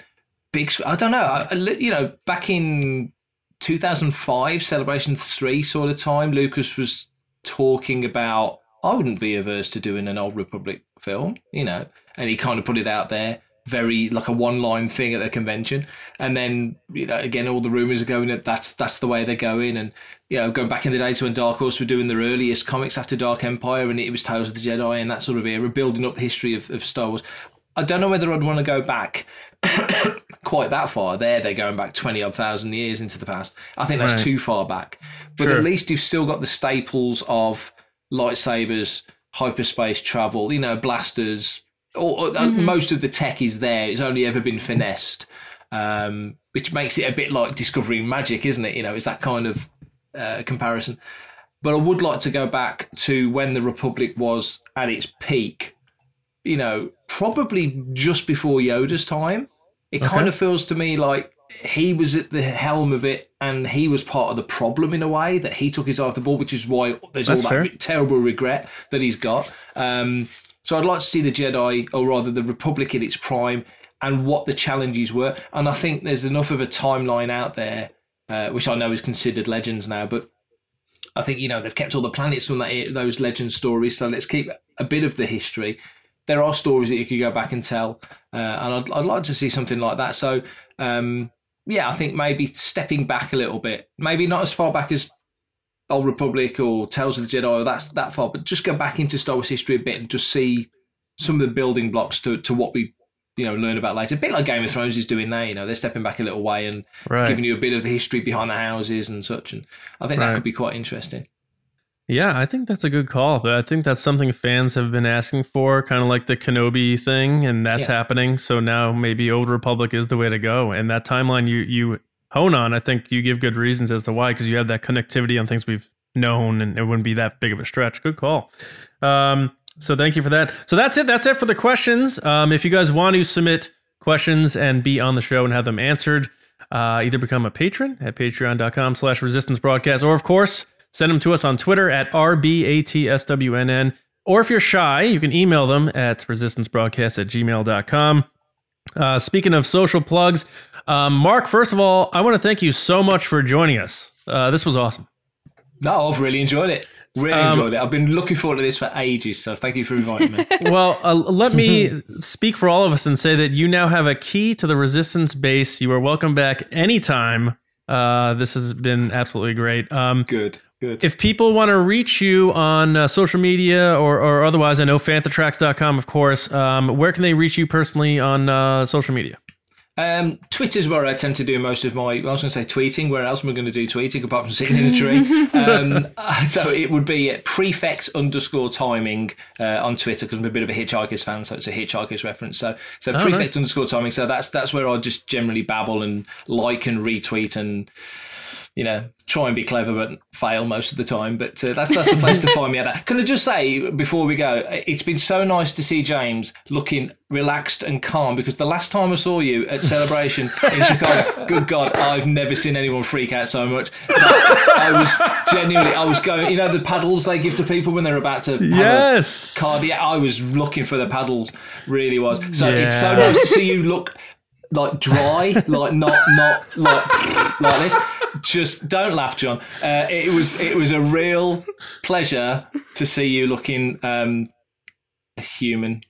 big, I don't know. I, I you know, back in 2005, Celebration Three sort of time, Lucas was talking about. I wouldn't be averse to doing an Old Republic film, you know, and he kind of put it out there. Very like a one-line thing at the convention, and then you know again all the rumors are going that that's that's the way they're going, and you know going back in the days when Dark Horse were doing their earliest comics after Dark Empire, and it was Tales of the Jedi and that sort of era, building up the history of, of Star Wars. I don't know whether I'd want to go back quite that far. There, they're going back twenty odd thousand years into the past. I think that's Right. too far back. But Sure. at least you've still got the staples of lightsabers, hyperspace travel, you know, blasters. Or, or- uh, most of the tech is there. It's only ever been finessed, um, which makes it a bit like discovering magic, isn't it? You know, it's that kind of uh, comparison. But I would like to go back to when the Republic was at its peak. You know, probably just before Yoda's time. It kind of feels to me like he was at the helm of it and he was part of the problem in a way that he took his eye off the ball, which is why there's That's all that re- terrible regret that he's got. Um, so I'd like to see the Jedi, or rather the Republic in its prime, and what the challenges were. And I think there's enough of a timeline out there, uh, which I know is considered legends now, but I think you know they've kept all the planets from that those legend stories. So let's keep a bit of the history. There are stories that you could go back and tell, uh, and I'd, I'd like to see something like that. So um, yeah, I think maybe stepping back a little bit, maybe not as far back as Old Republic or Tales of the Jedi, or that's that far, but just go back into Star Wars history a bit and just see some of the building blocks to, to what we you know learn about later. A bit like Game of Thrones is doing there. You know, they're stepping back a little way and Right. giving you a bit of the history behind the houses and such. And I think Right. that could be quite interesting. Yeah, I think that's a good call, but I think that's something fans have been asking for, kind of like the Kenobi thing, and that's Yeah. happening. So now maybe Old Republic is the way to go, and that timeline you you hone on, I think you give good reasons as to why, because you have that connectivity on things we've known, and it wouldn't be that big of a stretch. Good call. Um, so thank you for that. So that's it. That's it for the questions. Um, if you guys want to submit questions and be on the show and have them answered, uh, either become a patron at patreon.com slash resistance broadcast, or of course, send them to us on Twitter at RBATSWNN. Or if you're shy, you can email them at resistancebroadcast at gmail.com. Uh, speaking of social plugs, um, Mark, first of all, I want to thank you so much for joining us. Uh, this was awesome. No, I've really enjoyed it. Really Um, enjoyed it. I've been looking forward to this for ages. So thank you for inviting me. well, uh, let me speak for all of us and say that you now have a key to the resistance base. You are welcome back anytime. Uh, this has been absolutely great. Um, good, good. If people want to reach you on uh, social media or, or otherwise, I know fanthatracks.com, of course. Um, where can they reach you personally on uh, social media? Um, Twitter's where I tend to do most of my. I was going to say tweeting. Where else am I going to do tweeting apart from sitting in a tree? um, so it would be at prefect underscore timing uh, on Twitter because I'm a bit of a Hitchhikers fan, so it's a Hitchhikers reference. So so Oh, prefect nice. underscore timing. So that's that's where I just generally babble and like and retweet and you know try and be clever but fail most of the time. But uh, that's that's the place to find me at. That. Can I just say before we go, it's been so nice to see James looking relaxed and calm because the last time I saw you at Celebration in Chicago, good God, I've never seen anyone freak out so much. I was genuinely, I was going, you know, the paddles they give to people when they're about to Yes. cardiac. I was looking for the paddles, really was. So it's so nice to see you look like dry, like not not like like this. Just don't laugh, John. Uh, it was it was a real pleasure to see you looking um, human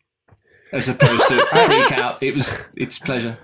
as opposed to freak out. It was it's pleasure.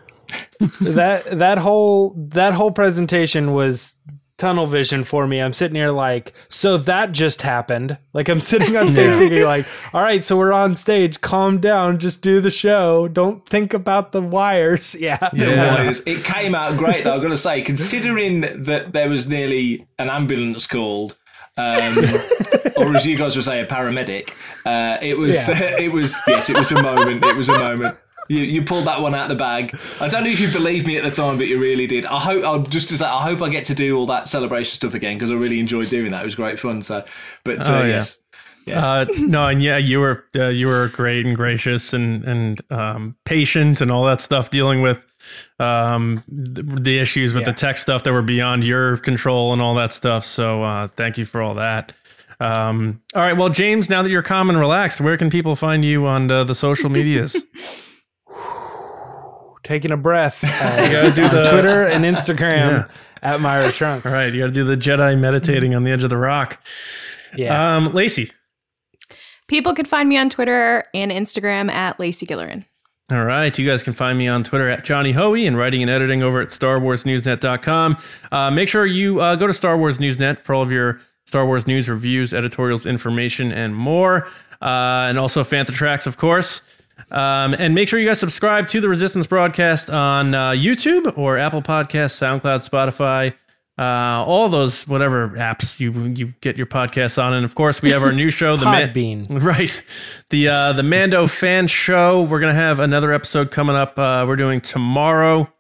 that that whole that whole presentation was tunnel vision for me. I'm sitting here like, so that just happened. Like I'm sitting on stage thinking like, all right, so we're on stage. Calm down. Just do the show. Don't think about the wires. Yeah. The wires. It came out great, though. I've got to say, considering that there was nearly an ambulance called, um, or as you guys would say, a paramedic. Uh, it was. Yeah. it was. Yes, it was a moment. It was a moment. You, you pulled that one out of the bag. I don't know if you believed me at the time, but you really did. I hope I'll just say I hope I get to do all that celebration stuff again because I really enjoyed doing that. It was great fun. So, but uh, Oh, yeah. yes, yes. Uh, no, and yeah, you were uh, you were great and gracious and and um, patient and all that stuff, dealing with um, the, the issues with Yeah. the tech stuff that were beyond your control and all that stuff. So uh, thank you for all that. Um, all right, well, James, now that you're calm and relaxed, where can people find you on the, the social medias? Taking a breath. Uh, You gotta do on the- Twitter and Instagram at Myra Trunks. all right, you got to do the Jedi meditating on the edge of the rock. Yeah. Um, Lacey. People could find me on Twitter and Instagram at Lacey Gillerin. All right. You guys can find me on Twitter at Johnny Hoey and writing and editing over at StarWarsNewsNet.com. Uh, make sure you uh, go to Star Wars Newsnet for all of your Star Wars news, reviews, editorials, information, and more. Uh, and also Fantha Tracks, of course. Um, and make sure you guys subscribe to the Resistance broadcast on uh, YouTube or Apple Podcasts, SoundCloud, Spotify, uh, all those whatever apps you you get your podcasts on. And of course, we have our new show, the Man-. Right. The uh the Mando fan show. We're gonna have another episode coming up. Uh we're doing tomorrow.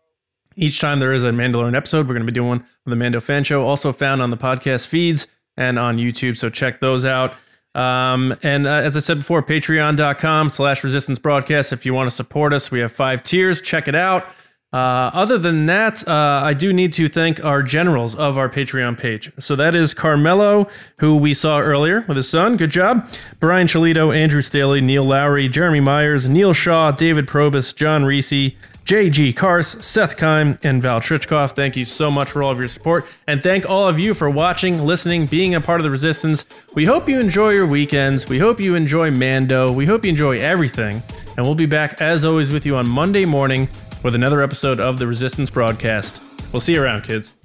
Each time there is a Mandalorian episode, we're gonna be doing one the Mando fan show, also found on the podcast feeds and on YouTube. So check those out. Um, and uh, as I said before, patreon.com slash resistance broadcast. If you want to support us, we have five tiers. Check it out. Uh, other than that, uh, I do need to thank our generals of our Patreon page. So that is Carmelo, who we saw earlier with his son. Good job. Brian Cholito, Andrew Staley, Neil Lowry, Jeremy Myers, Neil Shaw, David Probus, John Reese, JG Kars, Seth Kime, and Val Trichkoff. Thank you so much for all of your support. And thank all of you for watching, listening, being a part of the Resistance. We hope you enjoy your weekends. We hope you enjoy Mando. We hope you enjoy everything. And we'll be back, as always, with you on Monday morning with another episode of the Resistance broadcast. We'll see you around, kids.